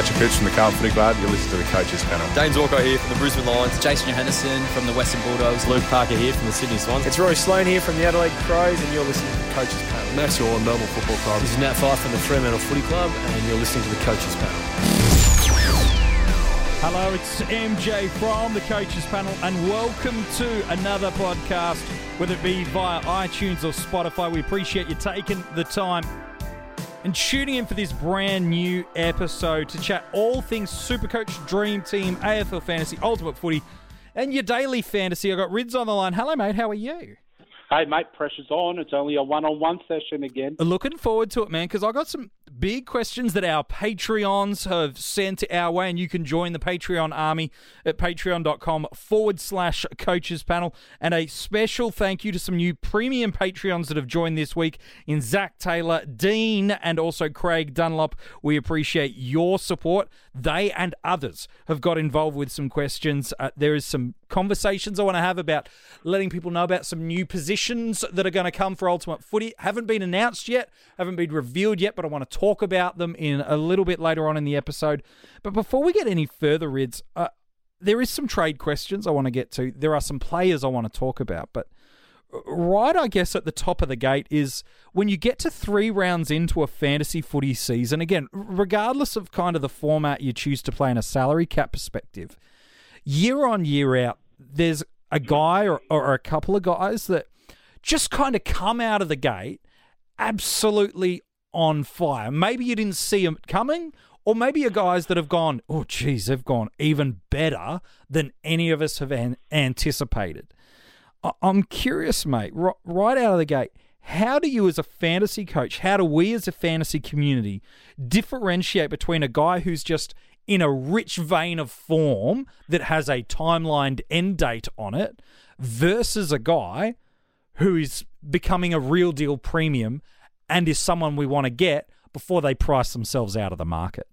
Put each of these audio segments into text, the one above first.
Patrick Cooch from the Carlton Footy Club. You listen to the coaches panel. Dayne Zorko here from the Brisbane Lions. Jason Johannisen from the Western Bulldogs. Luke Parker here from the Sydney Swans. It's Rory Sloane here from the Adelaide Crows, and you're listening to the coaches panel. Max Gawn, Melbourne Football Club. This is Nat Fyfe from the Fremantle Footy Club, and you're listening to the coaches panel. Hello, it's MJ from the Coaches Panel, and welcome to another podcast, whether it be via iTunes or Spotify. We appreciate you taking the time and tuning in for this brand new episode to chat all things Supercoach, Dream Team, AFL Fantasy, Ultimate Footy, and your daily fantasy. I got Rids on the line. Hello, mate. How are you? Hey, mate, pressure's on. It's only a one on one session again. Looking forward to it, man, because I got some big questions that our Patreons have sent our way, and you can join the Patreon army at patreon.com forward slash coaches panel. And a special thank you to some new premium Patreons that have joined this week in Zach Taylor, Dean, and also Craig Dunlop. We appreciate your support. They and others have got involved with some questions. Uh, there is some conversations I want to have about letting people know about some new positions that are going to come for Ultimate Footy. Haven't been announced yet, haven't been revealed yet, but I want to talk about them in a little bit later on in the episode. But before we get any further, Rids, uh, there is some trade questions I want to get to. There are some players I want to talk about, but right, I guess, at the top of the gate is when you get to three rounds into a fantasy footy season, again, regardless of kind of the format you choose to play in a salary cap perspective, year on, year out, there's a guy or, or a couple of guys that just kind of come out of the gate absolutely on fire. Maybe you didn't see them coming, or maybe are guys that have gone, oh, geez, they've gone even better than any of us have an- anticipated. I- I'm curious, mate, r- right out of the gate, how do you as a fantasy coach, how do we as a fantasy community differentiate between a guy who's just in a rich vein of form that has a timelined end date on it versus a guy who is becoming a real deal premium and is someone we want to get before they price themselves out of the market?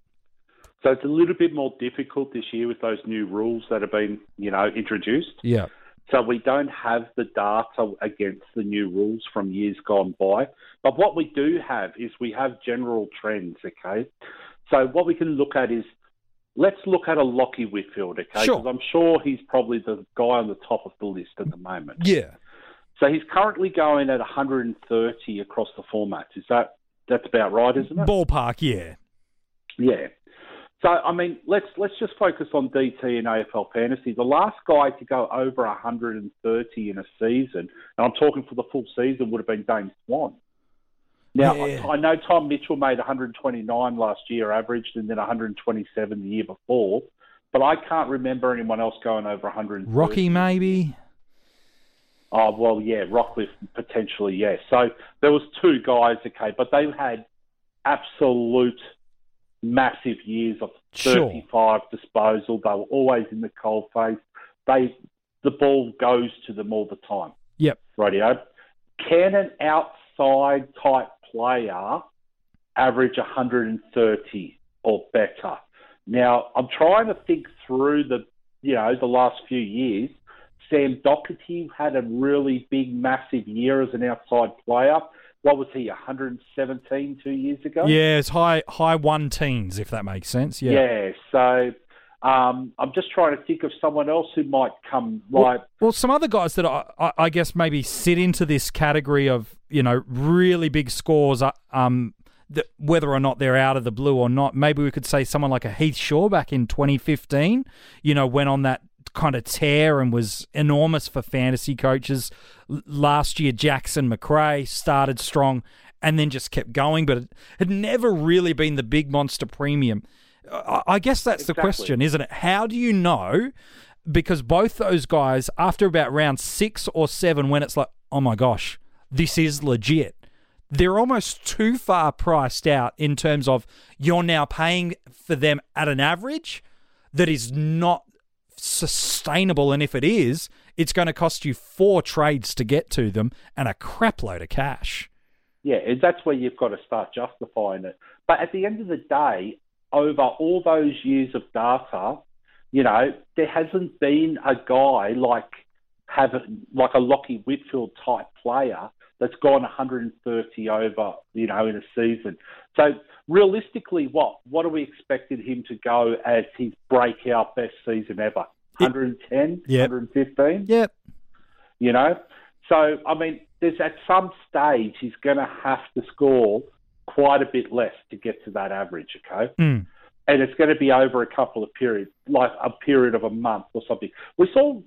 So it's a little bit more difficult this year with those new rules that have been, you know, introduced. Yeah. So we don't have the data against the new rules from years gone by. But what we do have is we have general trends, okay? So what we can look at is let's look at a Lachie Whitfield, okay? Sure. Because I'm sure he's probably the guy on the top of the list at the moment. Yeah. So he's currently going at 130 across the formats. Is that that's about right, isn't it? Ballpark, yeah. Yeah. So I mean, let's let's just focus on DT and AFL fantasy. The last guy to go over 130 in a season, and I'm talking for the full season, would have been Dane Swan. Now Yeah. I, I know Tom Mitchell made 129 last year, averaged, and then 127 the year before, but I can't remember anyone else going over 130. Rocky, maybe. Oh well, yeah, Rockliff potentially, yes. So there was two guys, okay, but they had absolute massive years of Sure. 35 disposal. They were always in the cold face. They the ball goes to them all the time. Yep. Radio. Can an outside type player average 130 or better? Now, I'm trying to think through the, you know, the last few years. Sam Docherty had a really big, massive year as an outside player. What was he, 117 two years ago? Yeah, it's high high one teens, if that makes sense. Yeah. Yeah, so um, I'm just trying to think of someone else who might come right. Well, some other guys that I, I, guess maybe sit into this category of you know really big scores, um, that whether or not they're out of the blue or not. Maybe we could say someone like a Heath Shaw back in 2015. You know, went on that kind of tear and was enormous for fantasy coaches. L- Last year, Jackson Macrae started strong and then just kept going, but it had never really been the big monster premium. I I guess that's the question, isn't it? How do you know? Because both those guys, after about round six or seven, when it's like, oh my gosh, this is legit, they're almost too far priced out in terms of you're now paying for them at an average that is not sustainable. And if it is, it's going to cost you four trades to get to them and a crap load of cash. Yeah, that's where you've got to start justifying it. But at the end of the day, over all those years of data, you know, there hasn't been a guy like have like a Lachie Whitfield type player that's gone 130 over, you know, in a season. So realistically, what what are we expecting him to go as his breakout best season ever? 110, Yep. 115. Yep. You know, so I mean, there's at some stage he's going to have to score quite a bit less to get to that average. Okay. Mm. and it's going to be over a couple of periods, like a period of a month or something. We saw,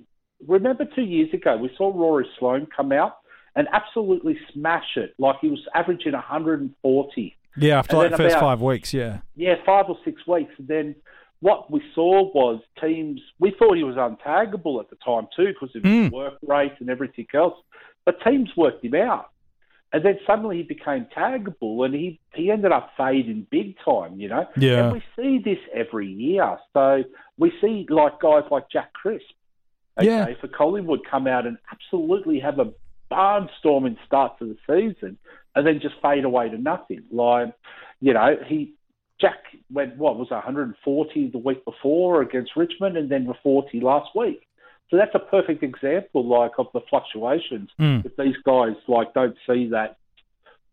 remember two years ago, we saw Rory Sloane come out and absolutely smash it, like he was averaging 140. Yeah, after And like the first about- five weeks, yeah. Yeah, five or six weeks. And then what we saw was teams, we thought he was untaggable at the time too because of his Mm. work rate and everything else, but teams worked him out. And then suddenly he became taggable and he, he ended up fading big time, you know? Yeah. And we see this every year. So we see like guys like Jack Crisp, okay, Yeah. for Collingwood come out and absolutely have a barnstorming start to the season and then just fade away to nothing. Like, you know, he Jack went what was it, 140 the week before against Richmond and then the 40 last week. So that's a perfect example, like of the fluctuations. Mm. If these guys like don't see that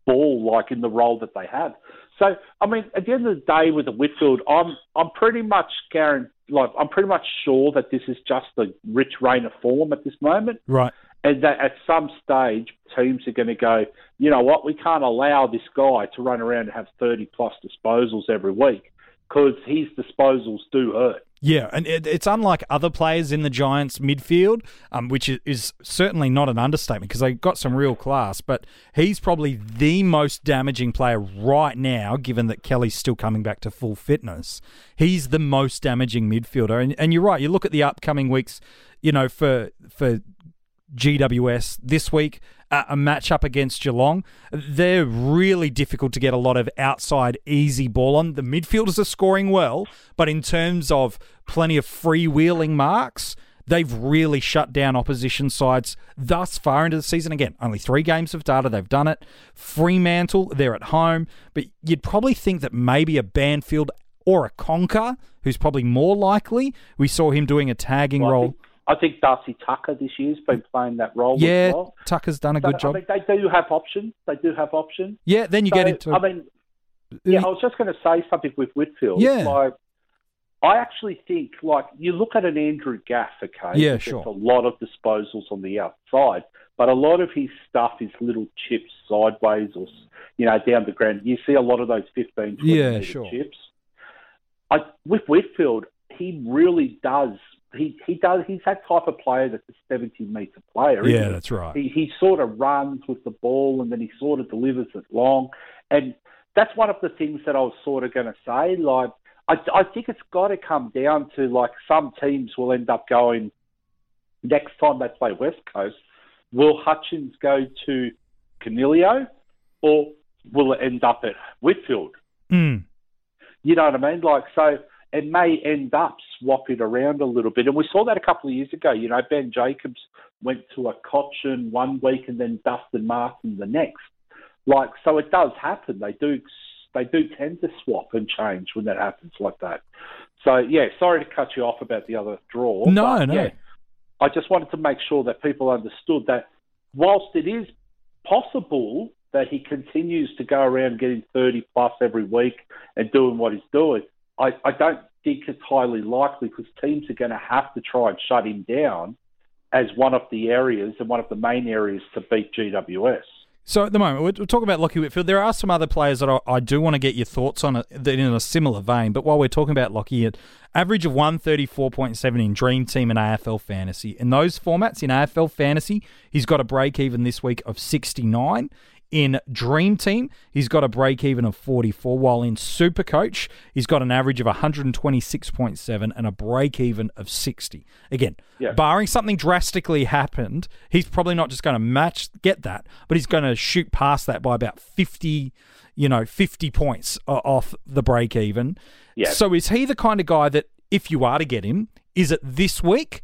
ball like in the role that they have. So I mean, at the end of the day, with the Whitfield, I'm I'm pretty much guaranteed, like I'm pretty much sure that this is just a rich rain of form at this moment, Right. and that at some stage teams are going to go, you know what, we can't allow this guy to run around and have 30 plus disposals every week because his disposals do hurt. Yeah, and it, it's unlike other players in the Giants' midfield, um, which is, is certainly not an understatement because they got some real class. But he's probably the most damaging player right now, given that Kelly's still coming back to full fitness. He's the most damaging midfielder, and, and you're right. You look at the upcoming weeks, you know, for for GWS this week, uh, a matchup against Geelong. They're really difficult to get a lot of outside easy ball on. The midfielders are scoring well, but in terms of plenty of freewheeling marks, they've really shut down opposition sides thus far into the season. Again, only three games of data, they've done it. Fremantle, they're at home, but you'd probably think that maybe a Banfield or a Conca, who's probably more likely. We saw him doing a tagging I role. I think Darcy Tucker this year's been playing that role. Yeah, as well. Tucker's done a So, good job. I mean, they do have options. They do have options. yeah, then you So, get into. I mean, yeah, I was just going to say something with Whitfield. Yeah. Like, I actually think, like, you look at an Andrew Gaff, okay? Yeah, sure. A lot of disposals on the outside, but a lot of his stuff is little chips sideways or, you know, down the ground. You see a lot of those 15, 20 Yeah, sure. chips. I, with Whitfield, he really does. He, he does. He's that type of player that's a 70 metre player. yeah, he? that's right. He, he sort of runs with the ball and then he sort of delivers it long. And that's one of the things that I was sort of going to say. Like, I, I think it's got to come down to like some teams will end up going next time they play West Coast. Will Hutchings go to Coniglio or will it end up at Whitfield? Mm. You know what I mean? Like, so it may end up swapping around a little bit. And we saw that a couple of years ago. You know, Ben Jacobs went to a Cotchin one week and then Dustin Martin the next. Like, so it does happen. They do, they do tend to swap and change when that happens like that. So yeah, sorry to cut you off about the other draw. No, but, no. yeah, I just wanted to make sure that people understood that whilst it is possible that he continues to go around getting 30 plus every week and doing what he's doing, I, I don't think it's highly likely because teams are going to have to try and shut him down as one of the areas and one of the main areas to beat GWS. So at the moment, we're, talking about Lachie Whitfield. There are some other players that I, do want to get your thoughts on it, that in a similar vein. But while we're talking about Lachie, at average of 134.7 in Dream Team and AFL Fantasy. In those formats, in AFL Fantasy, he's got a break even this week of 69. In Dream Team, he's got a break even of 44, while in Super Coach, he's got an average of 126.7 and a break even of 60. Again, Yeah. barring something drastically happened, he's probably not just going to match get that, but he's going to shoot past that by about 50, you know, 50 points uh, off the break even. Yeah. So is he the kind of guy that if you are to get him, is it this week?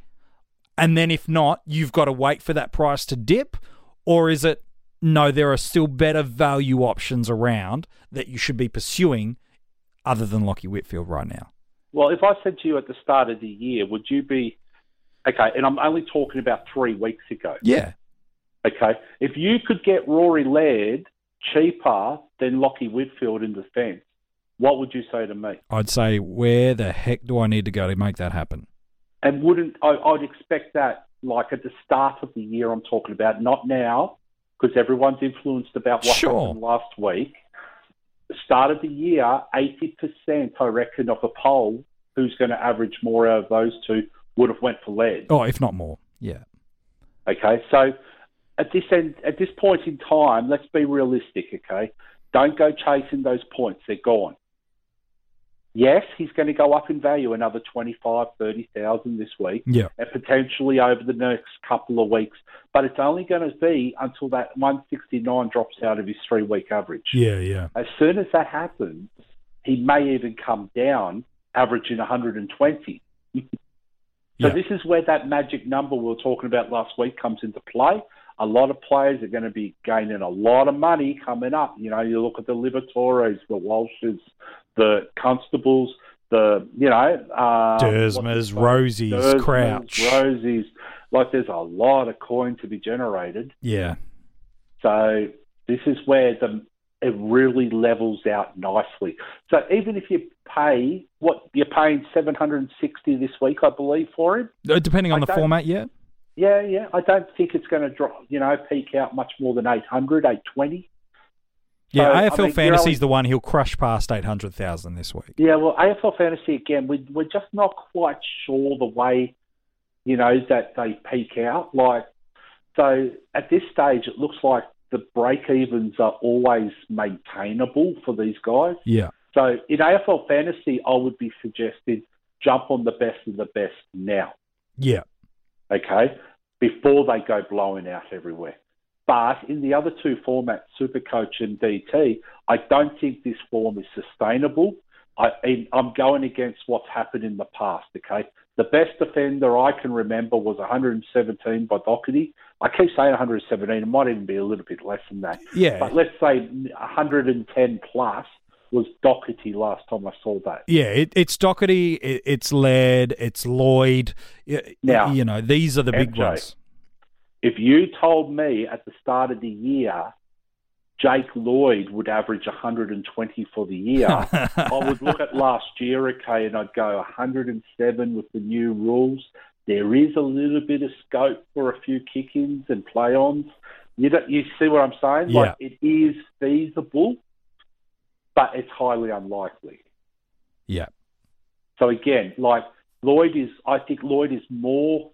And then if not, you've got to wait for that price to dip? Or is it no, there are still better value options around that you should be pursuing other than Lachie Whitfield right now? Well, if I said to you at the start of the year, would you be okay? And I'm only talking about three weeks ago. Yeah. Okay, if you could get Rory Laird cheaper than Lachie Whitfield in defence, what would you say to me? I'd say, where the heck do I need to go to make that happen? And wouldn't I, I'd expect that like at the start of the year I'm talking about, not now, because everyone's influenced about what Sure. happened last week. The start of the year, 80%, I reckon, of a poll, who's going to average more out of those two, would have went for Laird. Oh, if not more. Yeah. Okay, so at this end, at this point in time, let's be realistic. Okay, don't go chasing those points; they're gone. Yes, he's going to go up in value another 25, 30,000 this week, Yeah. and potentially over the next couple of weeks. But it's only going to be until that 169 drops out of his three-week average. Yeah, yeah. As soon as that happens, he may even come down, averaging 120. So Yeah. this is where that magic number we were talking about last week comes into play. A lot of players are going to be gaining a lot of money coming up. You know, you look at the Liberatores, the Walshes, the Constables, the you know, um, Dersmas, what's his name? Rosies, Dersmas, Crouch. Rosies. Like there's a lot of coin to be generated. Yeah. So this is where the it really levels out nicely. So even if you pay what you're paying seven hundred and sixty this week, I believe, for him. Uh, Depending on I the don't- format, yeah. Yeah, yeah. I don't think it's going to drop. You know, peak out much more than 800, 820. Yeah, So, I AFL mean, you're Fantasy's only- the one he'll crush past 800,000 this week. Yeah, well, AFL fantasy again, we, we're just not quite sure the way, you know, that they peak out. Like, so at this stage, it looks like the break evens are always maintainable for these guys. Yeah. So in AFL fantasy, I would be suggesting jump on the best of the best now, Yeah. Okay, before they go blowing out everywhere. But in the other two formats, Supercoach and DT, I don't think this form is sustainable. I, I'm going against what's happened in the past. Okay, the best defender I can remember was 117 by Docherty. I keep saying 117. It might even be a little bit less than that. Yeah. But let's say 110 plus was Docherty last time I saw that. Yeah, it, it's Docherty, it, it's Laird, it's Lloyd. Now, you know, these are the big MJ. ones. If you told me at the start of the year Jake Lloyd would average 120 for the year, I would look at last year, okay, and I'd go 107 with the new rules. There is a little bit of scope for a few kick-ins and play-ons. You you see what I'm saying? Yeah. Like it is feasible, but it's highly unlikely. yeah. So again, like Lloyd is, I think Lloyd is more,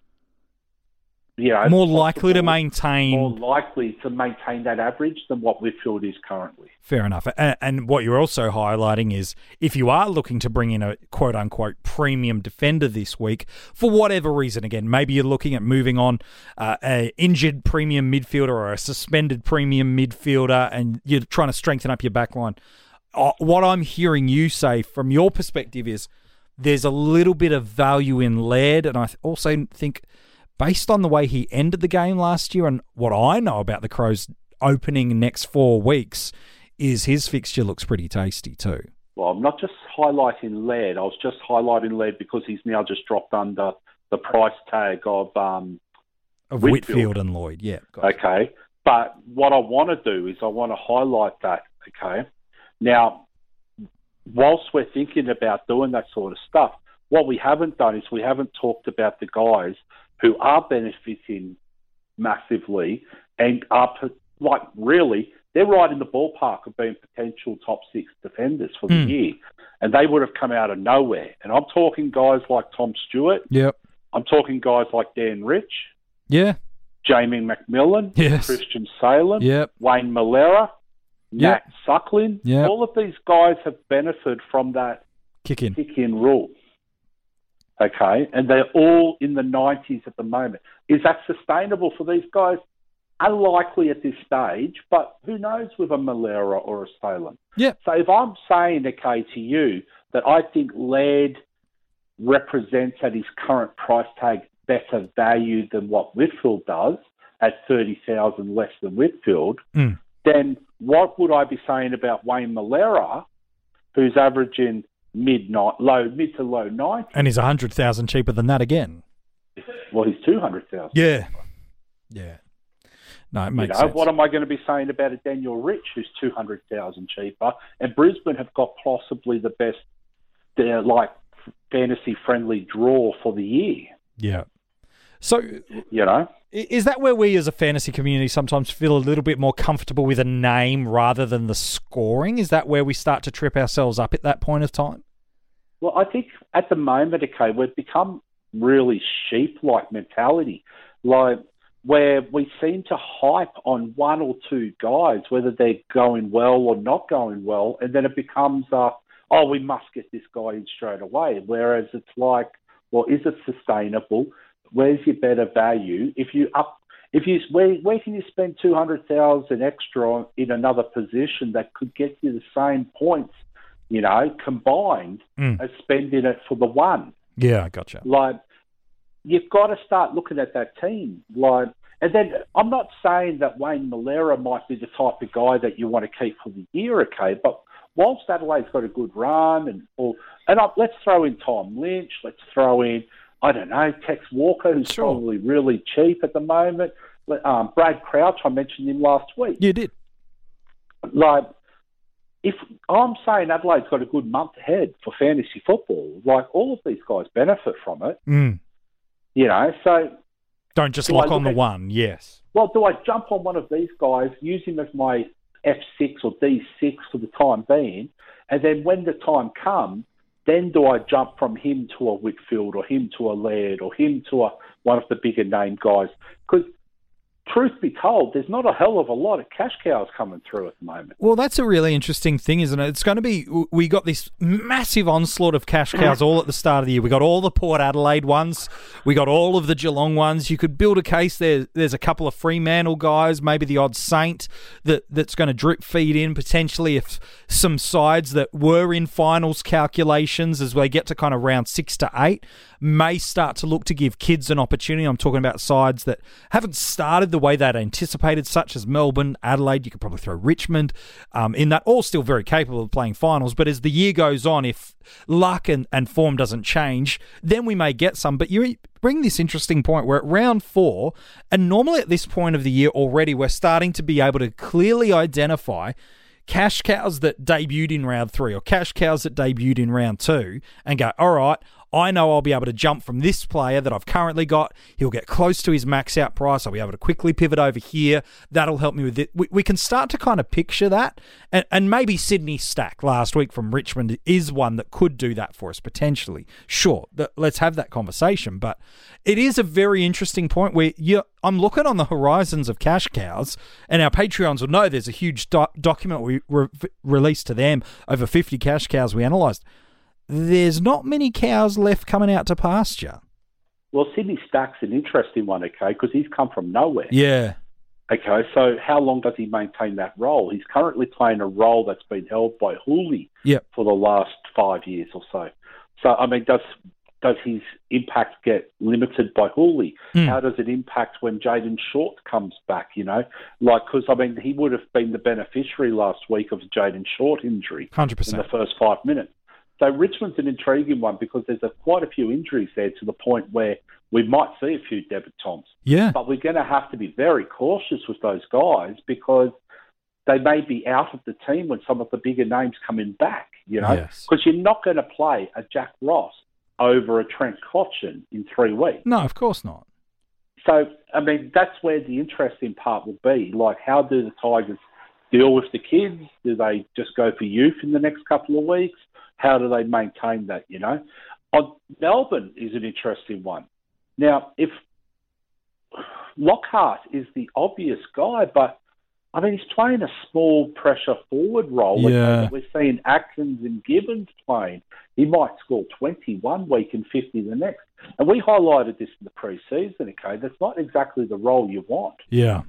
you know, More likely to maintain. more likely to maintain that average than what Whitfield is currently. Fair enough. And, and what you're also highlighting is if you are looking to bring in a quote unquote premium defender this week, for whatever reason, again, maybe you're looking at moving on uh, a injured premium midfielder or a suspended premium midfielder and you're trying to strengthen up your back line. Uh, what I'm hearing you say from your perspective is there's a little bit of value in Laird. And I also think, based on the way he ended the game last year and what I know about the Crows opening next four weeks, is his fixture looks pretty tasty too. Well, I'm not just highlighting Laird. I was just highlighting Laird because he's now just dropped under the price tag of um, Of Whitfield. Whitfield, and Lloyd, yeah. Okay. But what I want to do is I want to highlight that. Okay. Now, whilst we're thinking about doing that sort of stuff, what we haven't done is we haven't talked about the guys who are benefiting massively and are like really they're right in the ballpark of being potential top six defenders for the Hmm. year, and they would have come out of nowhere. And I'm talking guys like Tom Stewart. Yep. I'm talking guys like Dan Rich, Yeah. Jamie McMillan, Yes. Christian Salem, Yep. Wayne Milera, Yep. Nat Suckling. Yep. All of these guys have benefited from that Kick in. kick in rule. Okay, and they're all in the 90s at the moment. Is that sustainable for these guys? Unlikely at this stage, but who knows with a Milera or a Salem. Yeah. So if I'm saying, okay, to you that I think Laird represents at his current price tag better value than what Whitfield does at 30,000 less than Whitfield, Mm. Then what would I be saying about Wayne Milera, who's averaging mid low mid to low 90? And he's a 100,000 cheaper than that again. Well, he's 200,000. Yeah. Yeah. No, it You makes know, sense. what am I going to be saying about a Daniel Rich who's two hundred thousand cheaper? And Brisbane have got possibly the best, uh, like fantasy friendly draw for the year. yeah. So You know, Is that where we as a fantasy community sometimes feel a little bit more comfortable with a name rather than the scoring? Is that where we start to trip ourselves up at that point of time? well, I think at the moment, okay, we've become really sheep-like mentality, like where we seem to hype on one or two guys, whether they're going well or not going well, and then it becomes, uh, oh, we must get this guy in straight away. Whereas it's like, well, is it sustainable? Where's your better value? If you up, if you where where can you spend two hundred thousand extra in another position that could get you the same points, you know, combined Mm. as spending it for the one? Yeah, I gotcha. Like, you've got to start looking at that team. Like, and then I'm not saying that Wayne Milera might be the type of guy that you want to keep for the year, okay? But whilst Adelaide's got a good run, and or and I, let's throw in Tom Lynch, let's throw in I don't know Tex Walker, who's Sure. probably really cheap at the moment. Um, Brad Crouch, I mentioned him last week You did. like if I'm saying Adelaide's got a good month ahead for fantasy football, like all of these guys benefit from it, Mm. you know. So, Don't just Do lock on the at- one. Yes. well, do I jump on one of these guys, use him as my F6 or D6 for the time being, and then when the time comes, then do I jump from him to a Whitfield or him to a Laird or him to a one of the bigger name guys? Because truth be told, there's not a hell of a lot of cash cows coming through at the moment. Well, that's a really interesting thing, isn't it? It's going to be. We got this massive onslaught of cash cows all at the start of the year. We got all the Port Adelaide ones. We got all of the Geelong ones. You could build a case there. There's a couple of Fremantle guys, maybe the odd Saint that that's going to drip feed in potentially if some sides that were in finals calculations as we get to kind of round six to eight may start to look to give kids an opportunity. I'm talking about sides that haven't started the way they'd anticipated, such as Melbourne, Adelaide. You could probably throw Richmond um, in that, all still very capable of playing finals. But as the year goes on, if luck and, and form doesn't change, then we may get some. But you bring this interesting point where at round four, and normally at this point of the year already, we're starting to be able to clearly identify cash cows that debuted in round three or cash cows that debuted in round two and go, all right, I know I'll be able to jump from this player that I've currently got. He'll get close to his max out price. I'll be able to quickly pivot over here. That'll help me with it. We, we can start to kind of picture that. And, and maybe Sydney Stack last week from Richmond is one that could do that for us potentially. Sure, let's have that conversation. But it is a very interesting point where you I'm looking on the horizons of cash cows, and our Patreons will know there's a huge doc- document we re- released to them over 50 cash cows we analysed. There's not many cows left coming out to pasture. Well, Sydney Stack's an interesting one, okay, because he's come from nowhere. Yeah. Okay, so how long does he maintain that role? He's currently playing a role that's been held by Houli Yep. for the last five years or so. So, I mean, does does his impact get limited by Houli? Mm. How does it impact when Jayden Short comes back? You know, like because I mean, he would have been the beneficiary last week of Jayden Short injury in 100%. in the first five minutes. So Richmond's an intriguing one because there's a, quite a few injuries there to the point where we might see a few debutants. Yeah. But we're going to have to be very cautious with those guys because they may be out of the team when some of the bigger names coming back, you know, Yes. because you're not going to play a Jack Ross over a Trent Cotchin in three weeks. No, of course not. So, I mean, that's where the interesting part will be. Like, how do the Tigers deal with the kids? Do they just go for youth in the next couple of weeks? How do they maintain that, you know? Melbourne is an interesting one. Now, if Lockhart is the obvious guy, but I mean, he's playing a small pressure forward role. Yeah. We're seeing Atkins and Gibbons playing. He might score 20 one week and 50 the next. And we highlighted this in the pre-season, okay? That's not exactly the role you want, Yeah.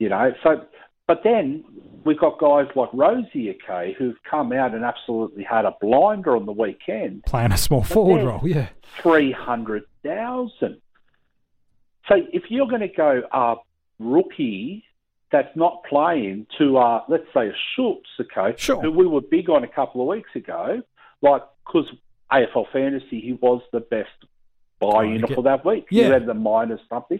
you know? So, but then we've got guys like Rosie, okay, who've come out and absolutely had a blinder on the weekend. Playing a small forward role. Yeah. 300,000. So if you're going to go a rookie that's not playing to, uh, let's say, a Schultz, okay, Sure. who we were big on a couple of weeks ago, like, because AFL Fantasy, he was the best buy-in Oh, get- for that week. Yeah. You had the minus something.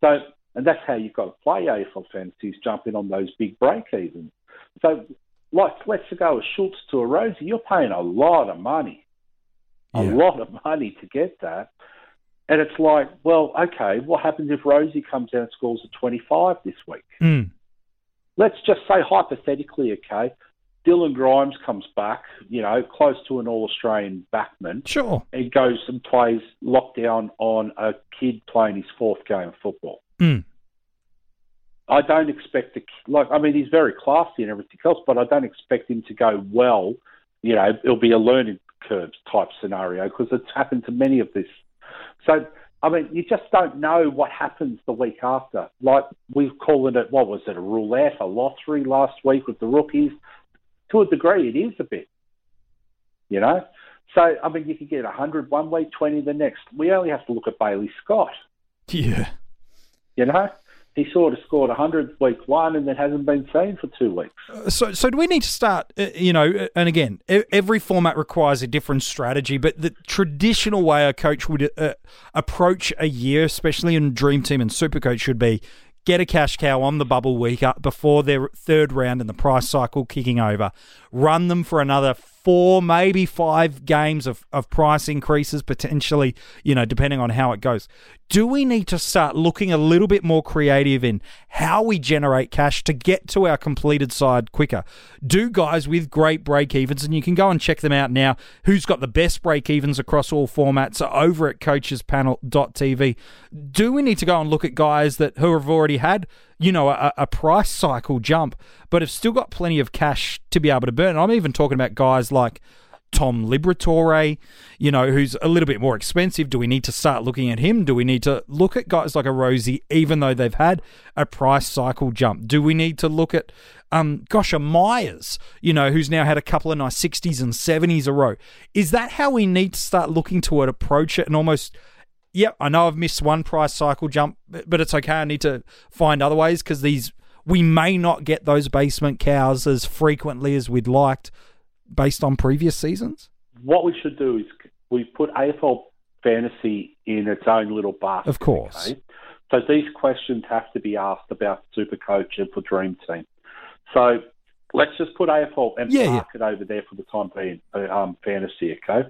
So And that's how you've got to play AFL fantasies, jumping on those big break evens. So, like, let's go a Schultz to a Rosie, you're paying a lot of money, a lot of money to get that. And it's like, well, okay, what happens if Rosie comes out and scores a 25 this week? Mm. Let's just say hypothetically, okay, Dylan Grimes comes back, you know, close to an All Australian backman, Sure. and goes and plays lockdown on a kid playing his fourth game of football. Mm. I don't expect to like. I mean, he's very classy and everything else, but I don't expect him to go well. You know, it'll be a learning curve type scenario because it's happened to many of this. So, I mean, you just don't know what happens the week after. Like we've called it, what was it, a roulette, a lottery last week with the rookies. To a degree, it is a bit. You know, so I mean, you could get 100 one week, 20 the next. We only have to look at Bailey Scott. Yeah. You know, he sort of scored 100 week one and then hasn't been seen for two weeks. So, so do we need to start? uh, You know, uh, and again, every format requires a different strategy, but the traditional way a coach would uh, approach a year, especially in Dream Team and Supercoach, should be get a cash cow on the bubble week up before their third round and the price cycle kicking over. Run them for another four, maybe five games of, of price increases, potentially, you know, depending on how it goes. Do we need to start looking a little bit more creative in how we generate cash to get to our completed side quicker? Do guys with great break evens, and you can go and check them out now, who's got the best break evens across all formats over at coachespanel.tv. Do we need to go and look at guys that who have already had, you know, a, a price cycle jump, but have still got plenty of cash to be able to burn? I'm even talking about guys like Tom Liberatore, you know, who's a little bit more expensive. Do we need to start looking at him? Do we need to look at guys like a Rosie, even though they've had a price cycle jump? Do we need to look at, um, gosh, a Myers, you know, who's now had a couple of nice 60s and 70s a row? Is that how we need to start looking to it, approach it, and almost, yep, I know I've missed one price cycle jump, but it's okay. I need to find other ways because these, we may not get those basement cows as frequently as we'd liked based on previous seasons? What we should do is we put AFL fantasy in its own little basket. Of course. okay? So these questions have to be asked about Super Coach and for Dream Team. So let's just put AFL and Yeah, yeah. it over there for the time being, uh, um, fantasy, okay?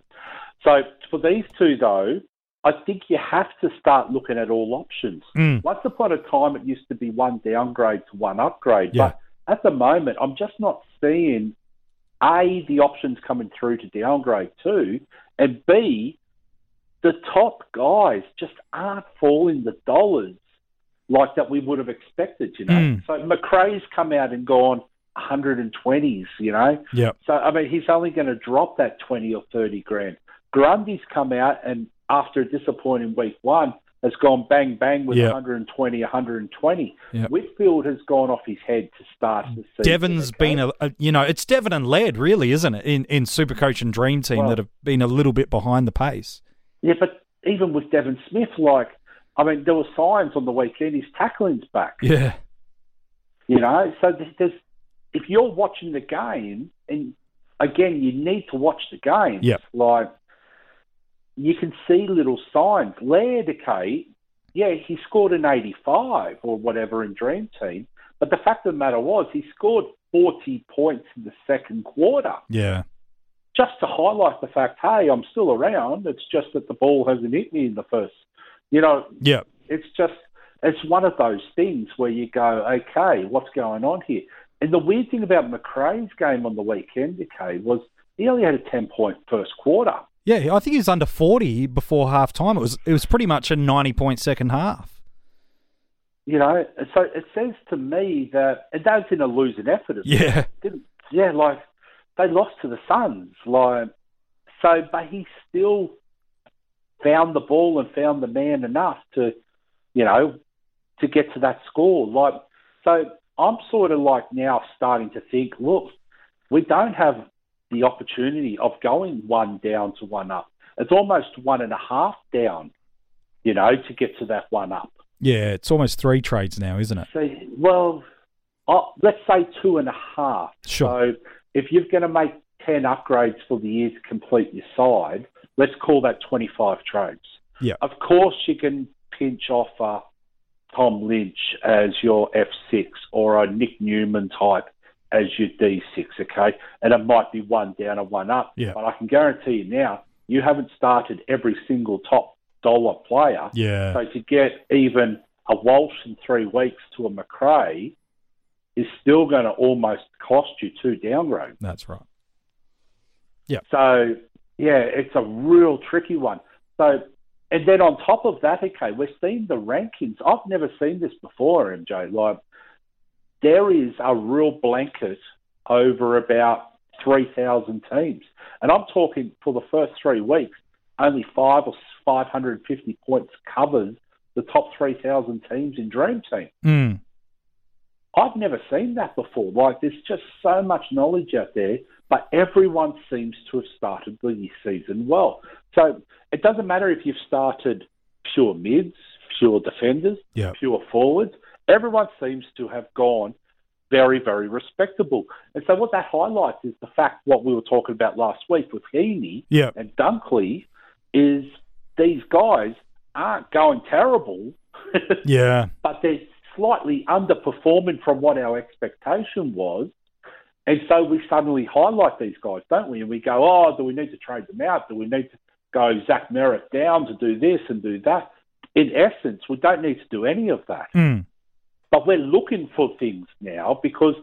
So for these two, though, I think you have to start looking at all options. Mm. Once upon a time, it used to be one downgrade to one upgrade. Yeah. But at the moment, I'm just not seeing A, the options coming through to downgrade to, and B, the top guys just aren't falling the dollars like that we would have expected, you know. Mm. So Macrae's come out and gone 120s, you know. Yep. So I mean, he's only going to drop that 20 or 30 grand. Grundy's come out and after a disappointing week one has gone bang bang with Yep. 120, 120. Yep. Whitfield has gone off his head to start the season. Devon's okay? been a, a, you know, it's Devon and Laird, really, isn't it? In in Supercoach and Dream Team Well- that have been a little bit behind the pace. Yeah, but even with Devon Smith, like, I mean, there were signs on the weekend his tackling's back. Yeah, You know, so there's, if you're watching the game, and again, you need to watch the game. Yep. Like, you can see little signs. Laird, okay, yeah, he scored an 85 or whatever in Dream Team, but the fact of the matter was he scored 40 points in the second quarter yeah, just to highlight the fact, hey, I'm still around. It's just that the ball hasn't hit me in the first. You know, yeah. it's just it's one of those things where you go, okay, what's going on here? And the weird thing about Macrae's game on the weekend, okay, was he only had a ten point first quarter. Yeah, I think he was under forty before half time. It was it was pretty much a ninety point second half. You know, so it says to me that and that was in a losing effort. as well. Yeah, didn't yeah, like they lost to the Suns, like so, but he still found the ball and found the man enough to, you know, to get to that score. Like so, I'm sort of like now starting to think, look, we don't have the opportunity of going one down to one up. It's almost one and a half down, you know, to get to that one up. yeah. It's almost three trades now, isn't it? So, well, uh, let's say two and a half. Sure. So, if you're going to make 10 upgrades for the year to complete your side, let's call that 25 trades. Yeah. Of course, you can pinch off a Tom Lynch as your F6 or a Nick Newman type as your D6, okay? And it might be one down and one up. Yeah. But I can guarantee you now, you haven't started every single top dollar player. Yeah. So to get even a Walsh in three weeks to a Macrae is still going to almost cost you two down roads. That's right. Yeah. So yeah, it's a real tricky one. So and then on top of that, okay, we're seeing the rankings. I've never seen this before, MJ. Like there is a real blanket over about three thousand teams, and I'm talking for the first three weeks, only five or five hundred and fifty points covers the top three thousand teams in Dream Team. Mm. I've never seen that before. Like, there's just so much knowledge out there, but everyone seems to have started the season well. So it doesn't matter if you've started pure mids, pure defenders, Yeah. pure forwards. Everyone seems to have gone very, very respectable. And so what that highlights is the fact what we were talking about last week with Heaney Yeah. and Dunkley is these guys aren't going terrible, Yeah. but they're slightly underperforming from what our expectation was. And so we suddenly highlight these guys, don't we? And we go, oh, do we need to trade them out? Do we need to go Zach Merrett down to do this and do that? In essence, we don't need to do any of that. Mm. But we're looking for things now because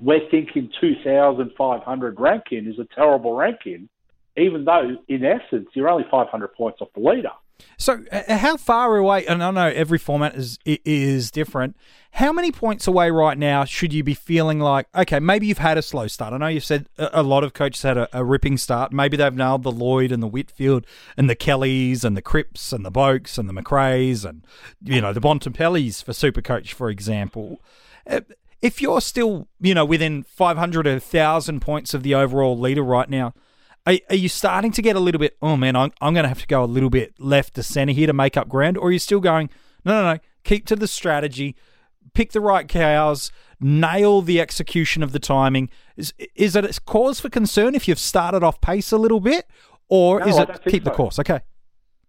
we're thinking 2,500 ranking is a terrible ranking, even though, in essence, you're only 500 points off the leader. So, uh, how far away? And I know every format is is different. How many points away right now should you be feeling like? Okay, maybe you've had a slow start. I know you've said a a lot of coaches had a, a ripping start. Maybe they've nailed the Lloyd and the Whitfield and the Kellys and the Cripps and the Boaks and the Macraes and you know the Bontempellis for Supercoach, for example. Uh, If you're still you know within 500 or 1,000 points of the overall leader right now, are, are you starting to get a little bit, oh man, I'm, I'm going to have to go a little bit left to center here to make up ground? Or are you still going, no, no, no, keep to the strategy, pick the right cows, nail the execution of the timing? Is, is it a cause for concern if you've started off pace a little bit? Or No, is it keep the course? Okay.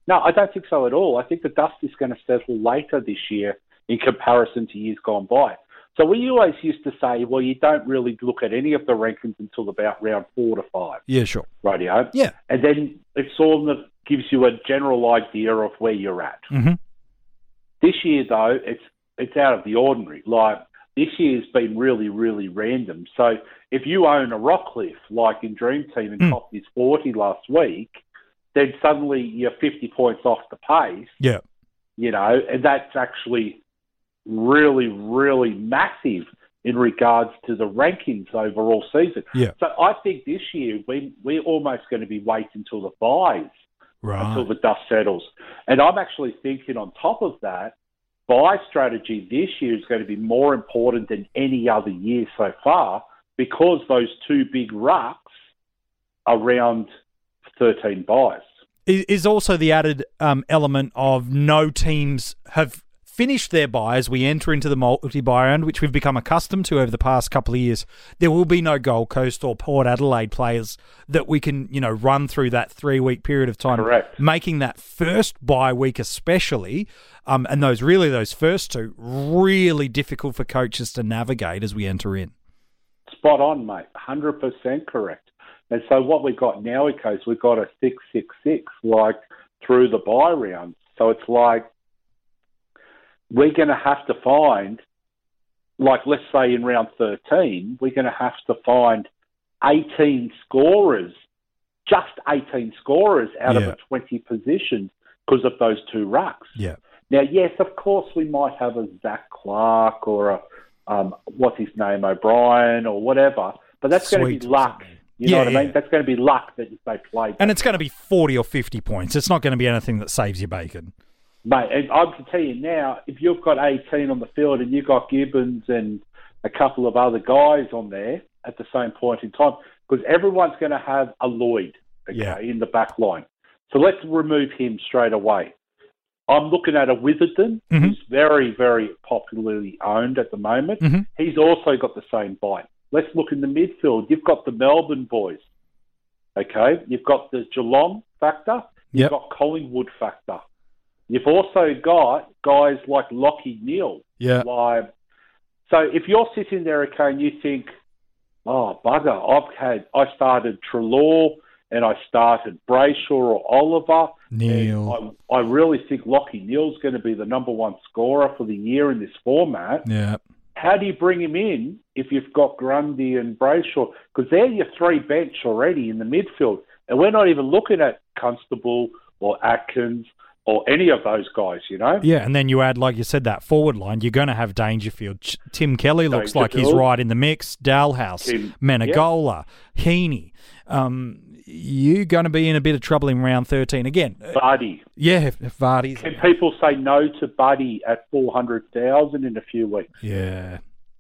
No, I don't think so at all. I think the dust is going to settle later this year in comparison to years gone by. So we always used to say, well, you don't really look at any of the rankings until about round four to five, Yeah, sure. radio. Yeah. And then it sort of gives you a general idea of where you're at. hmm This year, though, it's it's out of the ordinary. Like this year's been really, really random. So if you own a Rockliff, like in Dream Team, and Mm. copped his forty last week, then suddenly you're fifty points off the pace. Yeah. You know, and that's actually really, really massive in regards to the rankings overall season. Yeah. So I think this year we we're almost going to be waiting until the byes until the dust settles. And I'm actually thinking on top of that, bye strategy this year is going to be more important than any other year so far because those two big rucks around 13 byes. is is also the added um, element of no teams have finished their bye as we enter into the multi-bye round, which we've become accustomed to over the past couple of years. There will be no Gold Coast or Port Adelaide players that we can, you know, run through that three-week period of time, Correct. making that first bye week especially, um, and those really those first two really difficult for coaches to navigate as we enter in. Spot on, mate. 100% correct. And so what we've got now, is we've got a 666 like through the bye round. So it's like we're going to have to find, like let's say in round 13, we're going to have to find 18 scorers, just 18 scorers out Yeah. of a 20 positions because of those two rucks. Yeah. Now, yes, of course, we might have a Zach Clark or a um, what's his name, O'Brien or whatever, but that's going to be luck. You know Yeah, what I mean? That's going to be luck that they play. And it's going to be 40 or 50 points. It's not going to be anything that saves you bacon. Mate, and I can tell you now, if you've got 18 on the field and you've got Gibbons and a couple of other guys on there at the same point in time, because everyone's going to have a Lloyd okay, Yeah. in the back line. So let's remove him straight away. I'm looking at a Witherden, Mhm. who's very, very popularly owned at the moment. Mhm. He's also got the same bite. Let's look in the midfield. You've got the Melbourne boys. Okay, you've got the Geelong factor. You've Yep. got Collingwood factor. You've also got guys like Lachie Neale. Yeah. Like, so if you're sitting there, okay, and you think, oh bugger, I've had I started Treloar and I started Brayshaw or Oliver. Neale. I, I really think Lachie Neale's going to be the number one scorer for the year in this format. Yeah. How do you bring him in if you've got Grundy and Brayshaw? Because they're your three bench already in the midfield. And we're not even looking at Constable or Atkins or any of those guys, you know? Yeah, and then you add, like you said, that forward line. You're going to have Dangerfield. Tim Kelly looks like he's right in the mix. Dahlhaus, Tim- Menegola, Heeney. Um, you're going to be in a bit of trouble in round 13 again. Buddy. Yeah, Vardy's. Can people say no to Buddy at 400,000 in a few weeks? Yeah.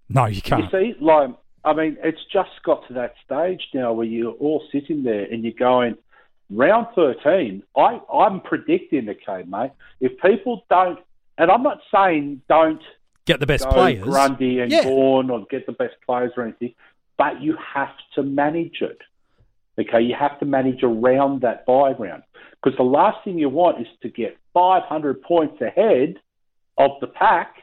No, you You can't. You see, like, I mean, it's just got to that stage now where you're all sitting there and you're going, round 13, I, I'm predicting, okay, mate, if people don't, and I'm not saying don't Get the best players. Grundy and Yeah. Or get the best players or anything, but you have to manage it. Okay, you have to manage around that bye round because the last thing you want is to get 500 points ahead of the pack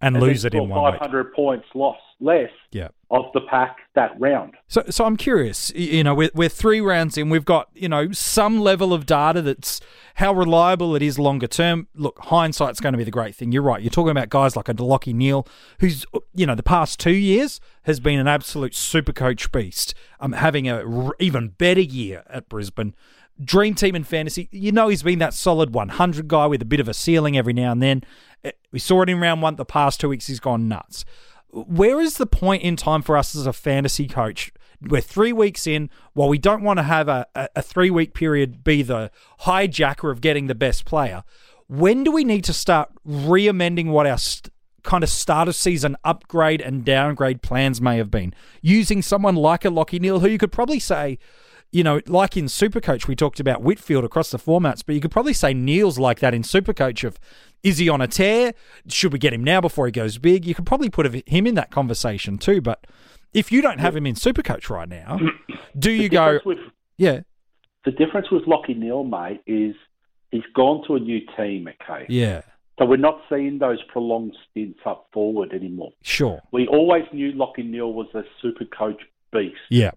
and and lose it in one week. 500 points loss less Yeah. of the pack that round. So, so I'm curious. You know, we're, we're three rounds in. We've got you know some level of data that's how reliable it is longer term. Look, hindsight's going to be the great thing. You're right. You're talking about guys like a Delocky Neale, who's you know the past two years has been an absolute super coach beast. Um, having a r- even better year at Brisbane. Dream team in fantasy. You know he's been that solid 100 guy with a bit of a ceiling every now and then. Eh, We saw it in round one. The past two weeks he's gone nuts where is the point in time for us as a fantasy coach? We're three weeks in. While we don't want to have a, a, three week period be the hijacker of getting the best player, when do we need to start re amending what our st- kind of start of season upgrade and downgrade plans may have been? Using someone like a Lachie Neale, who you could probably say, you know, like in Supercoach, we talked about Whitfield across the formats, but you could probably say Neale's like that in Supercoach of is he on a tear? Should we get him now before he goes big? You could probably put him in that conversation too. But if you don't have him in Supercoach right now, do you go, with yeah, the difference with Lachie Neale, mate, is he's gone to a new team. Okay, yeah, so we're not seeing those prolonged stints up forward anymore. sure, We always knew Lachie Neale was a super coach beast. yeah,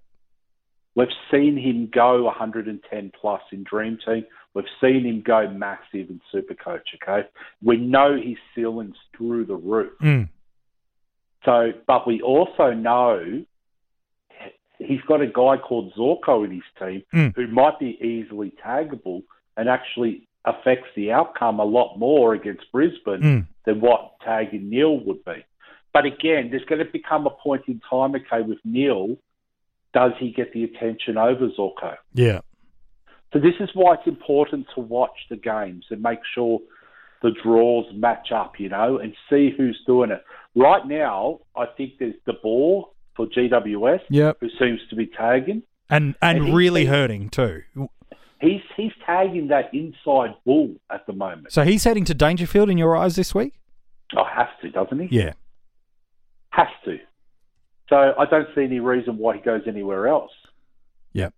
We've seen him go 110 plus in Dream Team. We've seen him go massive in Super Coach. Okay, we know his ceiling's through the roof. mm, So, but we also know he's got a guy called Zorko in his team Mm. who might be easily taggable and actually affects the outcome a lot more against Brisbane Mm. than what tagging Neale would be. But again, there's going to become a point in time, okay, with Neale, does he get the attention over Zorko? yeah, So this is why it's important to watch the games and make sure the draws match up, you know, and see who's doing it. Right now, I think there's De Boer for GWS Yep. who seems to be tagging. and and And really hurting too. He's he's tagging that inside bull at the moment. So he's heading to Dangerfield in your eyes this week. Oh, has to, doesn't he? Yeah, Has to. So I don't see any reason why he goes anywhere else. yeah,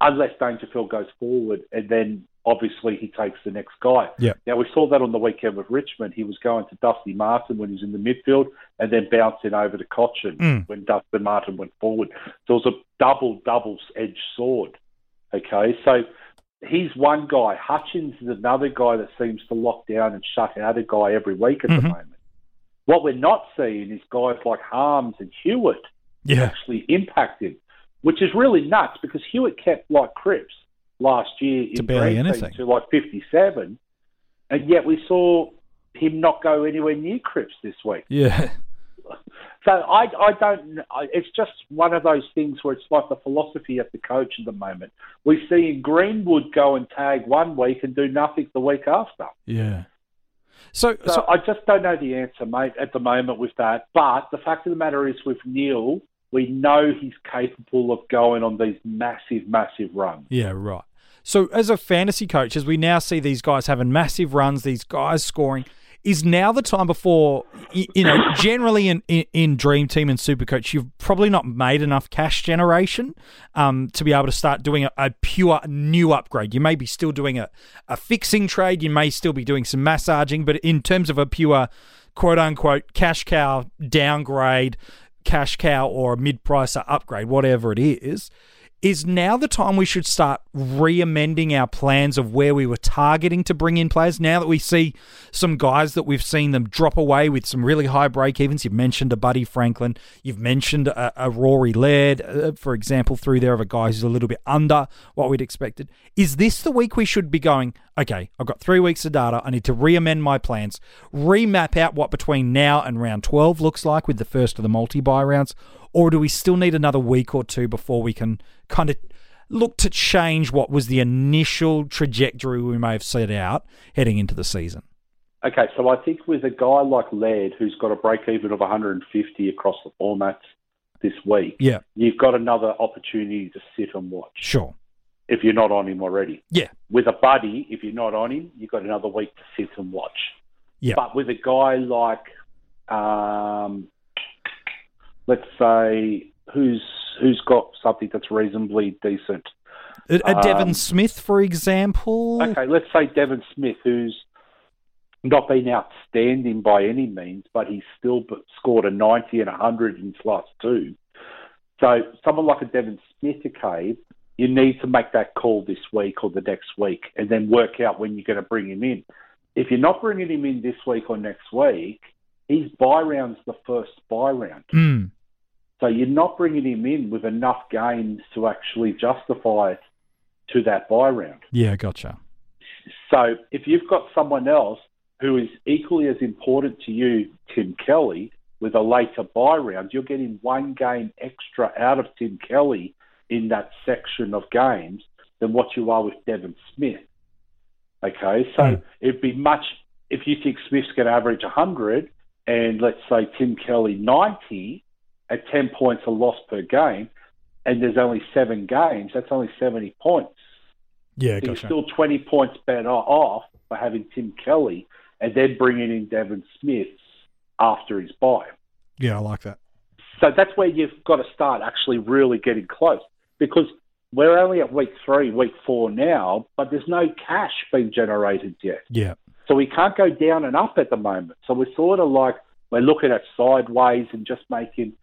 unless Dangerfield goes forward, and then obviously he takes the next guy. Yeah. Now we saw that on the weekend with Richmond. He was going to Dusty Martin when he was in the midfield, and then bouncing over to Cotchin Mm. when Dusty Martin went forward. So it was a double double edged sword. Okay, so he's one guy. Hutchings is another guy that seems to lock down and shut out a guy every week at Mhm. the moment. What we're not seeing is guys like Harmes and Hewett yeah, actually impact him, which is really nuts because Hewett kept like Cripps last year To in barely anything. to like 57, and yet we saw him not go anywhere near Cripps this week. yeah, So I, I don't. I, it's just one of those things where it's like the philosophy of the coach at the moment. We see Greenwood go and tag one week and do nothing the week after. yeah. So, So, so I just don't know the answer, mate, at the moment with that. But the fact of the matter is, with Neale, we know he's capable of going on these massive, massive runs. Yeah, right. So, as a fantasy coach, as we now see these guys having massive runs, these guys scoring, is now the time before you know generally in, in, in dream team and supercoach you've probably not made enough cash generation um, to be able to start doing a, a pure new upgrade you may be still doing a, a fixing trade you may still be doing some massaging but in terms of a pure quote unquote cash cow downgrade cash cow or a mid-pricer upgrade whatever it is is now the time we should start re-amending our plans of where we were targeting to bring in players. Now that we see some guys that we've seen them drop away with some really high break evens you've mentioned a buddy franklin you've mentioned a, a rory laird uh, for example through there of a guy who's a little bit under what we'd expected. Is this the week we should be going okay i've got three weeks of data i need to re-amend my plans remap out what between now and round 12 looks like with the first of the multi-bye rounds or do we still need another week or two before we can kind of look to change what was the initial trajectory we may have set out heading into the season? Okay, so I think with a guy like Laird, who's got a break even of 150 across the formats this week, Yeah, you've got another opportunity to sit and watch sure. if you're not on him already. Yeah, With a buddy, if you're not on him, you've got another week to sit and watch. Yeah. But with a guy like, um, let's say, who's who's got something that's reasonably decent. a, a Devon Um, Smith, for example. Okay, let's say Devon Smith, who's not been outstanding by any means, but he's still scored a 90 and 100 in his last two. So someone like a Devon Smith, okay, you need to make that call this week or the next week and then work out when you're going to bring him in. If you're not bringing him in this week or next week, his bye round's the first bye round. Mm, So you're not bringing him in with enough games to actually justify it to that bye round. yeah, gotcha. So if you've got someone else who is equally as important to you, Tim Kelly, with a later bye round, you're getting one game extra out of Tim Kelly in that section of games than what you are with Devon Smith. Okay, so Mm. it'd be much if you think Smith's going to average 100 and let's say Tim Kelly 90 at 10 points a loss per game, and there's only seven games, that's only 70 points. Yeah, So you're still 20 points better off for having Tim Kelly and then bringing in Devon Smith after his bye. Yeah, I like that. So that's where you've got to start actually really getting close because we're only at week three, week four now, but there's no cash being generated yet. Yeah, So we can't go down and up at the moment. So we're sort of like we're looking at sideways and just making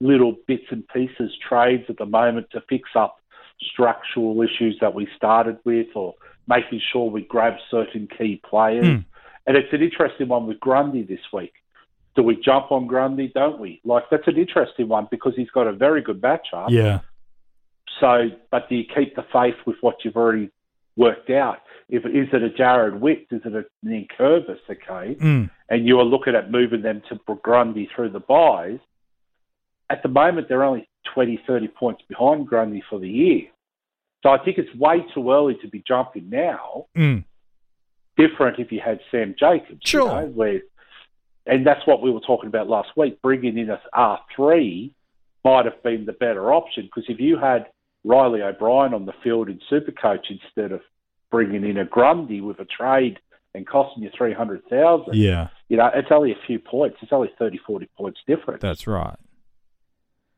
little bits and pieces trades at the moment to fix up structural issues that we started with or making sure we grab certain key players. Hmm. And it's an interesting one with Grundy this week. Do we jump on Grundy, don't we? Like that's an interesting one because he's got a very good matchup. yeah, So, but do you keep the faith with what you've already worked out? If is it a Jarrod Witt, is it a Nankervis, okay? mm, And you are looking at moving them to Grundy through the byes. At the moment, they're only 20, 30 points behind Grundy for the year. So I think it's way too early to be jumping now. mm. Different if you had Sam Jacobs, you Sure. know, where, and that's what we were talking about last week. Bringing in a R three might have been the better option because if you had Riley O'Brien on the field in Supercoach instead of bringing in a Grundy with a trade and costing you three hundred thousand, yeah, you know, it's only a few points. It's only 30, 40 points difference. that's right.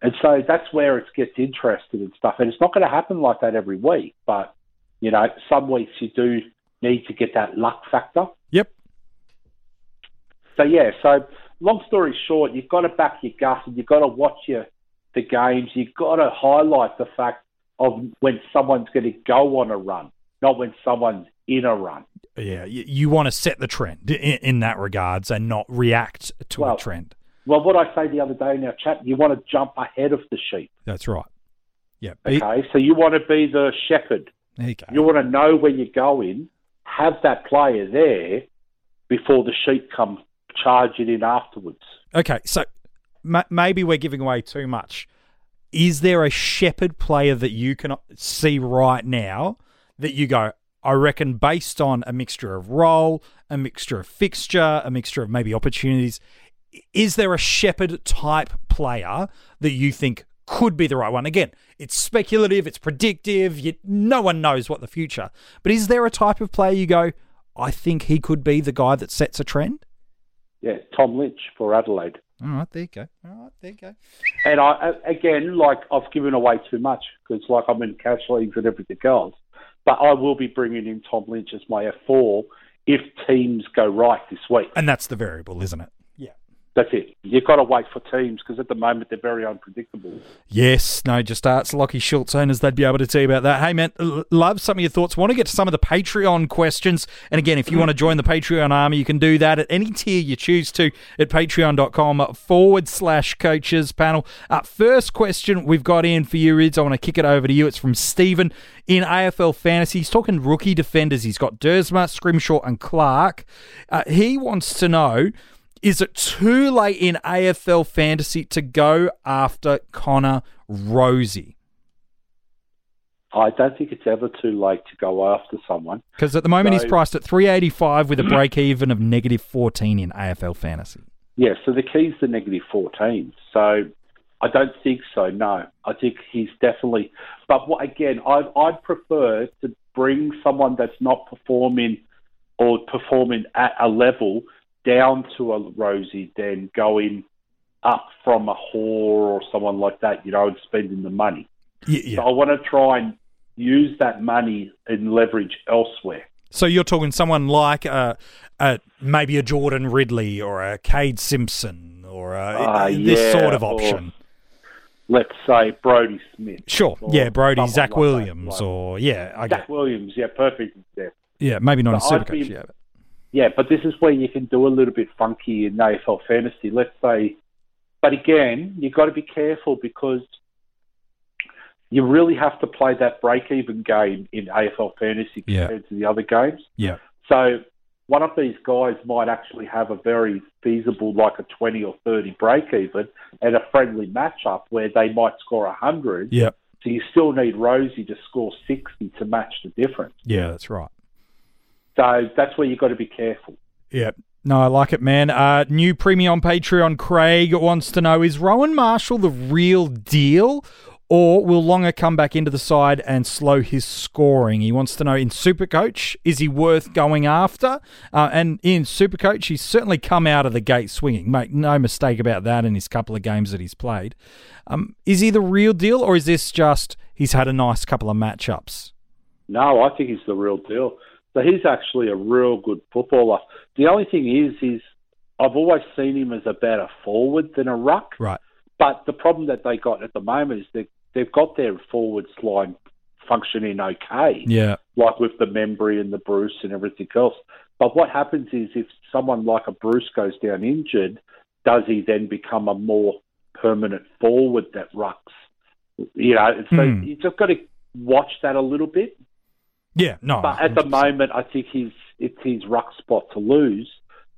And so that's where it gets interesting and stuff. And it's not going to happen like that every week, but, you know, some weeks you do need to get that luck factor. Yep. So, yeah, so long story short, you've got to back your gut and you've got to watch your the games. You've got to highlight the fact of when someone's going to go on a run, not when someone's in a run. Yeah, you, you want to set the trend in, in that regards and not react to Well, a trend. Well, what I say the other day in our chat, you want to jump ahead of the sheep. That's right. Yeah. Okay, so you want to be the shepherd. There you go. You want to know where you're going, have that player there before the sheep come charging in afterwards. Okay, so ma- maybe we're giving away too much. Is there a shepherd player that you can see right now that you go, I reckon, based on a mixture of role, a mixture of fixture, a mixture of maybe opportunities, is there a shepherd type player that you think could be the right one? Again, it's speculative, it's predictive, you, no one knows what the future. But is there a type of player you go, I think he could be the guy that sets a trend? Yeah, Tom Lynch for Adelaide. All right, there you go. All right, there you go. And I again, like I've given away too much because like I'm in cash leagues and everything else. But I will be bringing in Tom Lynch as my F4 if teams go right this week. And that's the variable, isn't it? That's it. You've got to wait for teams because at the moment they're very unpredictable. Yes, no, just ask Lachie Schultz owners. They'd be able to tell you about that. Hey, man, love some of your thoughts. Want to get to some of the Patreon questions. And again, if you want to join the Patreon army, you can do that at any tier you choose to at patreon.com forward slash coaches panel. Uh, first question we've got in for you, Rids. I want to kick it over to you. It's from Stephen in AFL Fantasy. He's talking rookie defenders. He's got Dersma, Scrimshaw, and Clark. Uh, he wants to know is it too late in AFL fantasy to go after Connor Rozee? I don't think it's ever too late to go after someone. Because at the moment So- he's priced at 385 with a break even of negative 14 in AFL fantasy. Yeah, so the key is the negative 14. So I don't think so, no. I think he's definitely. But again, I'd, I'd prefer to bring someone that's not performing or performing at a level down to a Rozee than going up from a whore or someone like that, you know, and spending the money. Yeah, So I want to try and use that money and leverage elsewhere. So you're talking someone like a, a maybe a Jordan Ridley or a Kade Simpson or a, Ah, this yeah, sort of option. Let's say Brodie Smith. Sure. Yeah, Brodie, Zac like that, Williams, like- or yeah, I get. Zac Williams, yeah, perfect example. Yeah, maybe not in So I'd Supercoach. be- Yeah, Yeah, but this is where you can do a little bit funky in AFL fantasy. Let's say, but again, you've got to be careful because you really have to play that break-even game in AFL fantasy Yeah. compared to the other games. yeah, So one of these guys might actually have a very feasible, like a 20 or 30 break-even and a friendly matchup where they might score 100. yeah, So you still need Rozee to score 60 to match the difference. yeah. That's right. So that's where you've got to be careful. Yeah. No, I like it, man. Uh, new premium Patreon Craig wants to know is Rowan Marshall the real deal, or will Longer come back into the side and slow his scoring? He wants to know in Supercoach, is he worth going after? Uh, and in Supercoach, he's certainly come out of the gate swinging. Make no mistake about that in his couple of games that he's played. Um, is he the real deal, or is this just he's had a nice couple of matchups? No, I think he's the real deal. So he's actually a real good footballer. The only thing is, is I've always seen him as a better forward than a ruck. Right. But the problem that they got at the moment is they they've got their forwards line functioning okay, Yeah. like with the Membrey and the Bruce and everything else. But what happens is if someone like a Bruce goes down injured, does he then become a more permanent forward that rucks? You know, so Hmm. you just got to watch that a little bit. Yeah. No. But at the 100%. moment, I think he's it's his ruck spot to lose.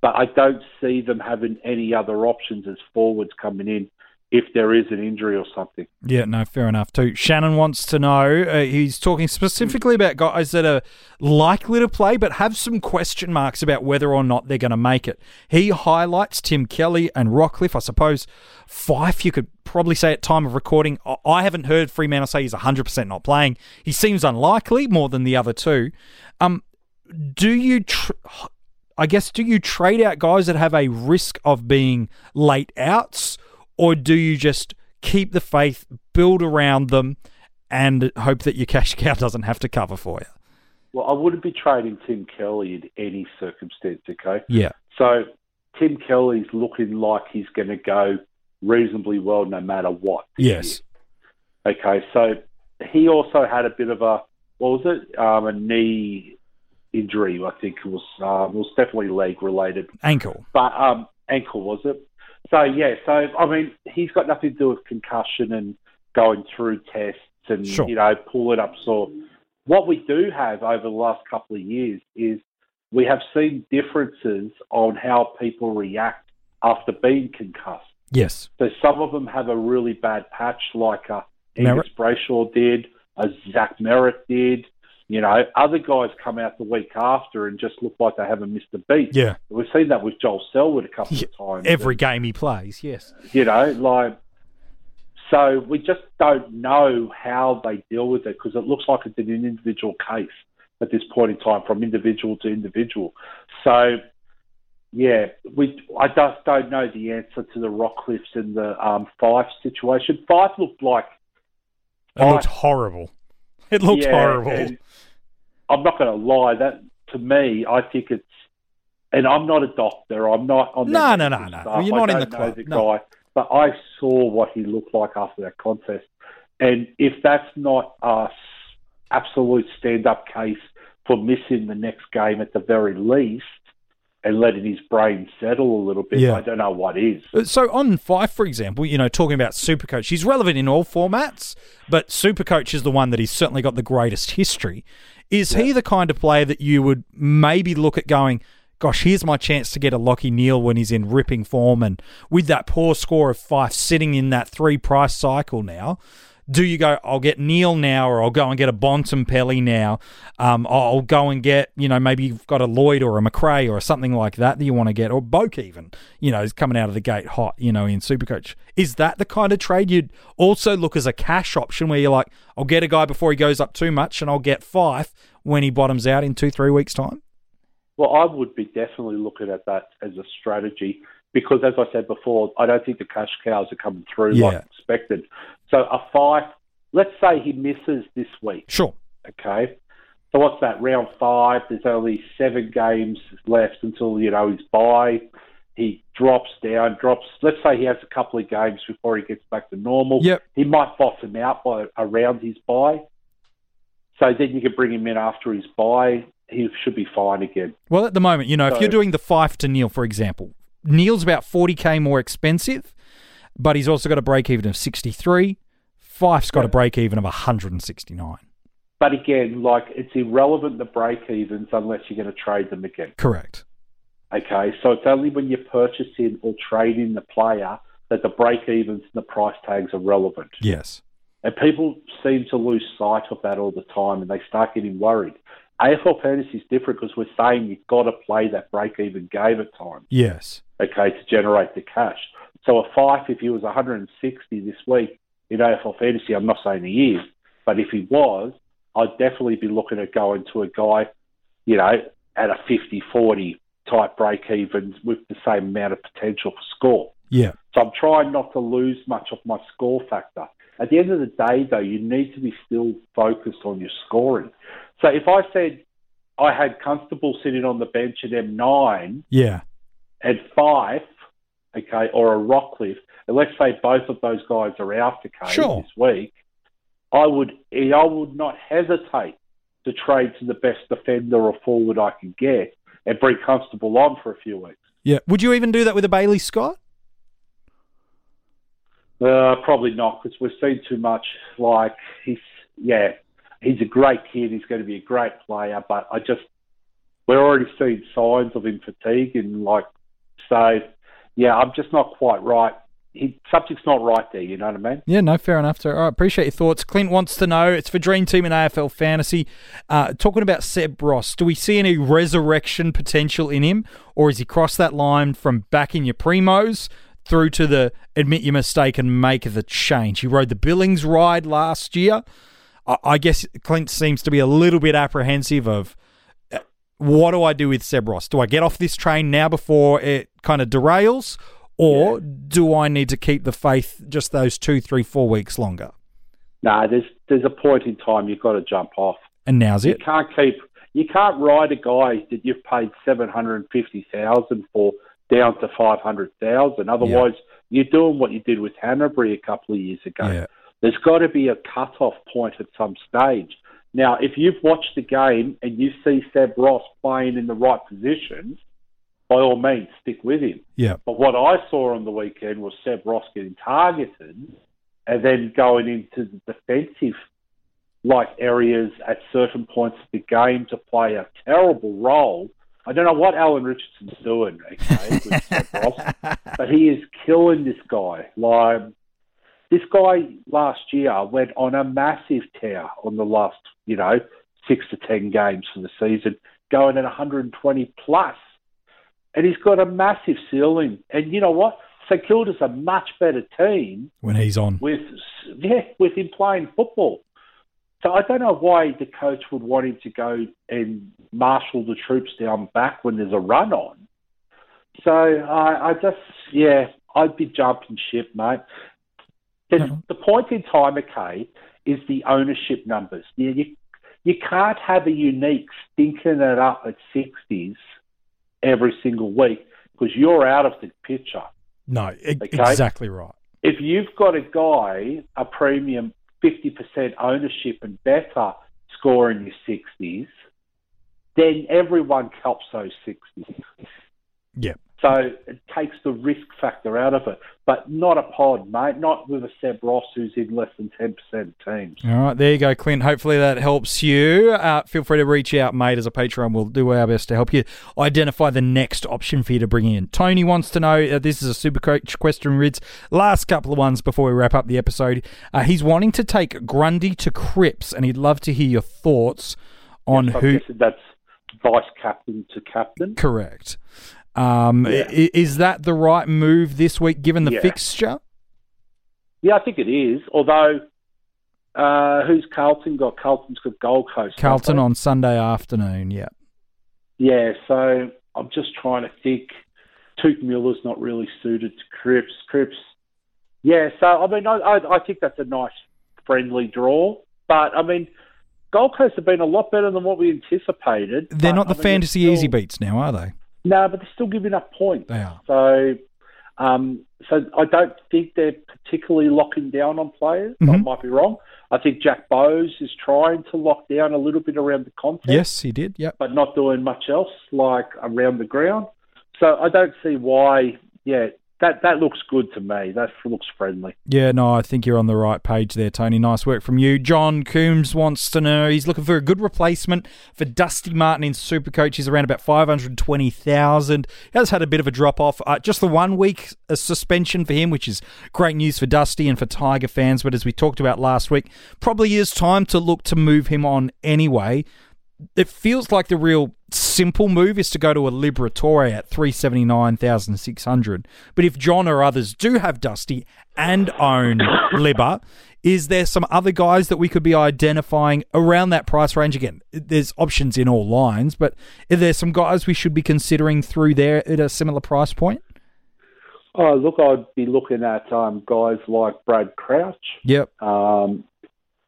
But I don't see them having any other options as forwards coming in if there is an injury or something. Yeah, no, fair enough too. Shannon wants to know. Uh, he's talking specifically about guys that are likely to play, but have some question marks about whether or not they're going to make it. He highlights Tim Kelly and Rockliff. I suppose Fyfe, you could probably say at time of recording. I- haven't heard Fremantle say he's hundred percent not playing. He seems unlikely more than the other two. Um, do you? Tr- I guess do you trade out guys that have a risk of being late outs, or do you just keep the faith, build around them, and hope that your cash cow doesn't have to cover for you? Well, I wouldn't be trading Tim Kelly in any circumstance, okay? Yeah, So Tim Kelly's looking like he's going to go reasonably well no matter what. yes, year. Okay, so he also had a bit of a, what was it? Um, a knee injury, I think it was. Uh, it was definitely leg related. ankle. but um, ankle was it? So yeah, so I mean, he's got nothing to do with concussion and going through tests and Sure. you know pulling up sore. What we do have over the last couple of years is we have seen differences on how people react after being concussed. Yes, So some of them have a really bad patch, like uh, Merrett. Angus Brayshaw did, a Zach Merrett did. You know, other guys come out the week after and just look like they haven't missed a beat. yeah. We've seen that with Joel Selwood a couple Yeah, of times. Every game he plays, yes. you know, like so we just don't know how they deal with it because it looks like it's an individual case at this point in time, from individual to individual. So yeah, we I just don't know the answer to the Rockliffs and the um, Fyfe situation. Fyfe looked like It looked horrible. It looked Yeah, horrible. I'm not going to lie. That to me, I think it's. And I'm not a doctor. I'm not on. the No, no, no, no. Well, you're not in the club, The no. guy, but I saw what he looked like after that contest, and if that's not a absolute stand-up case for missing the next game at the very least, and letting his brain settle a little bit, Yeah. I don't know what is. Uh, so on Fyfe, for example, you know, talking about Supercoach, he's relevant in all formats, but Supercoach is the one that he's certainly got the greatest history. Is he the kind of player that you would maybe look at going, gosh, here's my chance to get a Lachie Neale when he's in ripping form and with that poor score of Fyfe sitting in that three price cycle now? Do you go, I'll get Neale now, or I'll go and get a Bontempelli now? Um, I'll go and get, you know, maybe you've got a Lloyd or a Macrae or something like that that you want to get, or Boak even, you know, is coming out of the gate hot, you know, in Supercoach. Is that the kind of trade you'd also look as a cash option where you're like, I'll get a guy before he goes up too much and I'll get Fyfe when he bottoms out in two, three weeks' time? Well, I would be definitely looking at that as a strategy because, as I said before, I don't think the cash cows are coming through Yeah. like expected. So a Fyfe, let's say he misses this week, Sure. okay? So what's that? Round Fyfe. There's only seven games left until you know his bye. He drops down, drops. Let's say he has a couple of games before he gets back to normal. Yep. He might bottom out by around his bye. So then you can bring him in after his bye. He should be fine again. Well, at the moment, you know, if you're doing the five to Neale, for example, Neale's about 40k more expensive, but he's also got a break even of 63. Fyfe's got a break even of 169. But again, like it's irrelevant the break evens unless you're going to trade them again. Correct. Okay, so it's only when you're purchasing or trading the player that the break evens and the price tags are relevant. Yes. And people seem to lose sight of that all the time and they start getting worried. AFL fantasy is different because we're saying you've got to play that break even game at times, Yes. Okay, to generate the cash. So a Fyfe, if he was 160 this week in AFL fantasy, I'm not saying he is, but if he was, I'd definitely be looking at going to a guy, you know, at a 50 40 type break even with the same amount of potential for score. Yeah. So I'm trying not to lose much of my score factor. At the end of the day, though, you need to be still focused on your scoring. So if I said I had Constable sitting on the bench at M9 Yeah. And Fyfe, okay, or a Rockliff, and let's say both of those guys are out to Kane Sure. this week, I would I would not hesitate to trade to the best defender or forward I can get and bring Constable on for a few weeks. Yeah. Would you even do that with a Bailey Scott? Uh, probably not because we've seen too much. Like he's yeah, he's a great kid. He's going to be a great player, but I just we're already seeing signs of him fatigue and like so. Yeah, I'm just not quite right. He subject's not right there. You know what I mean? Yeah, no, fair enough. All right, appreciate your thoughts. Clint wants to know it's for Dream Team and AFL Fantasy. Uh, talking about Seb Ross, do we see any resurrection potential in him, or has he crossed that line from back in your primos through to the admit your mistake and make the change? He rode the Billings ride last year. I, I guess Clint seems to be a little bit apprehensive of what do I do with Seb Ross? Do I get off this train now before it kind of derails? Or do I need to keep the faith just those two, three, four weeks longer? No, there's there's a point in time you've got to jump off. And now's You it. can't keep you can't ride a guy that you've paid seven hundred and fifty thousand for down to five hundred thousand. Otherwise, you're doing what you did with Hannebery a couple of years ago. Yeah. There's got to be a cut-off point at some stage. Now, if you've watched the game and you see Seb Ross playing in the right positions, by all means, stick with him. Yeah. But what I saw on the weekend was Seb Ross getting targeted and then going into the defensive like areas at certain points of the game to play a terrible role. I don't know what Alan Richardson's doing, okay, with Seb Ross, but he is killing this guy. Like this guy last year went on a massive tear on the last, you know, six to ten games for the season, going at 120 plus. plus and he's got a massive ceiling. And you know what? St Kilda's a much better team When he's on. with yeah with him playing football. So I don't know why the coach would want him to go and marshal the troops down back when there's a run on. So I, I just, yeah, I'd be jumping ship, mate. The, No. the point in time, okay, is the ownership numbers. You, you, you can't have a unique stinking it up at 60s every single week because you're out of the picture. No, e- Okay. exactly right. If you've got a guy, a premium 50% ownership and better score in your 60s, then everyone cops those 60s. Yeah. So it takes the risk factor out of it, but not a pod, mate. Not with a Seb Ross who's in less than 10% of teams. All right, there you go, Clint. Hopefully that helps you. Uh, feel free to reach out, mate, as a Patreon. We'll do our best to help you identify the next option for you to bring in. Tony wants to know uh, this is a super coach question, Rids. Last couple of ones before we wrap up the episode. Uh, he's wanting to take Grundy to Cripps, and he'd love to hear your thoughts on I'm who. that's vice captain to captain. Correct. Um, Yeah. Is that the right move this week, given the Yeah. fixture? Yeah, I think it is. Although, uh, who's Carlton got? Carlton's got Gold Coast. Carlton on Sunday afternoon. Yeah. Yeah, so I'm just trying to think. Touk Miller's not really suited to Cripps. Cripps, yeah. So I mean, I, I, I think that's a nice friendly draw. But I mean, Gold Coast have been a lot better than what we anticipated. They're but, not the I mean, fantasy they're easy beats now, are they? No, but they're still giving up points. They are. So, um, so I don't think they're particularly locking down on players. I Mhm. might be wrong. I think Jack Bowes is trying to lock down a little bit around the content. Yes, he did. Yep. but not doing much else like around the ground. So I don't see why. Yeah, that that looks good to me. That looks friendly. Yeah, no, I think you're on the right page there, Tony. Nice work from you. John Coombs wants to know he's looking for a good replacement for Dusty Martin in Supercoach. He's around about 520,000. He has had a bit of a drop off. Uh, just the one week uh, suspension for him, which is great news for Dusty and for Tiger fans. But as we talked about last week, probably is time to look to move him on anyway. It feels like the real simple move is to go to a Liberatore at 379,600. But if John or others do have Dusty and own Liber, is there some other guys that we could be identifying around that price range? Again, there's options in all lines, but are there some guys we should be considering through there at a similar price point? Oh, look, I'd be looking at um, guys like Brad Crouch, Yep. um,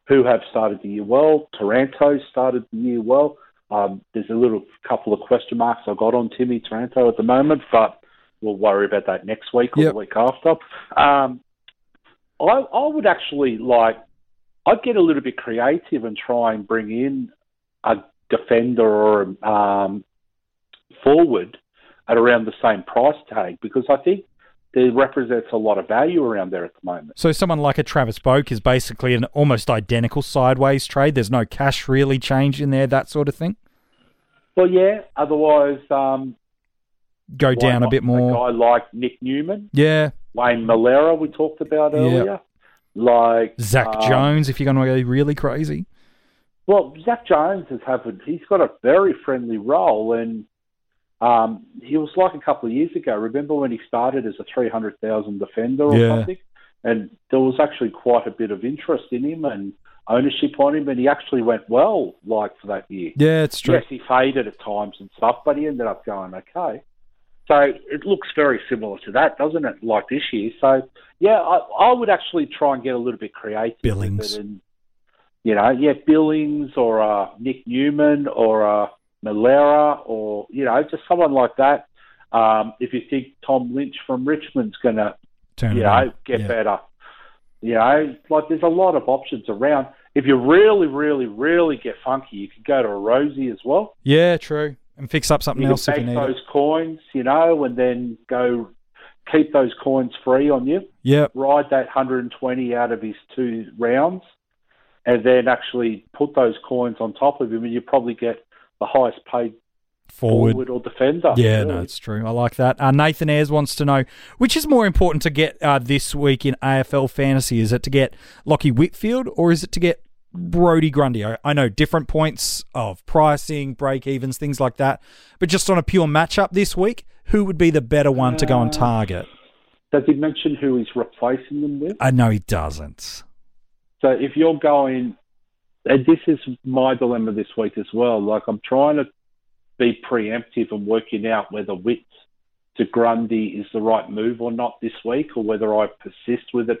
who have started the year well. Taranto started the year well. Um, there's a little couple of question marks I got on Timmy Taranto at the moment, but we'll worry about that next week or Yep. the week after. Um, I, I would actually like, I'd get a little bit creative and try and bring in a defender or um, forward at around the same price tag because I think there represents a lot of value around there at the moment. So someone like a Travis Boak is basically an almost identical sideways trade. There's no cash really change in there, that sort of thing. Well, yeah. Otherwise, um, Go down a bit more. A guy like Nick Newman, Yeah. Wayne Milera, we talked about Yeah. earlier. Like Zak um, Jones, if you're going to go really crazy. Well, Zak Jones has had he's got a very friendly role, and um, he was like a couple of years ago. Remember when he started as a three hundred thousand defender or Yeah. something, and there was actually quite a bit of interest in him and ownership on him, and he actually went well, like for that year. Yeah, it's true. Yes, he faded at times and stuff, but he ended up going okay. So it looks very similar to that, doesn't it? Like this year. So yeah, I, I would actually try and get a little bit creative. with Billings. it and, you know, yeah, Billings or uh, Nick Newman or uh, Milera or you know, just someone like that. Um, if you think Tom Lynch from Richmond's going to you know, on. get Yeah. better. You know, like there's a lot of options around. If you really, really, really get funky, you could go to a Rozee as well. Yeah, true. And fix up something You else if you need those it. coins, you know, and then go keep those coins free on you. Yeah. Ride that 120 out of his two rounds, and then actually put those coins on top of him, and you probably get the highest paid Forward. forward, or defender. Yeah, really. no, it's true. I like that. Uh, Nathan Ayres wants to know which is more important to get uh, this week in AFL fantasy. Is it to get Lachie Whitfield or is it to get Brodie Grundy? I, I know different points of pricing, break evens, things like that. But just on a pure matchup this week, who would be the better one to go and Uh, target? Does he mention who he's replacing them with? I know he doesn't. So if you're going, and this is my dilemma this week as well. Like I'm trying to be preemptive and working out whether Witts to Grundy is the right move or not this week, or whether I persist with it,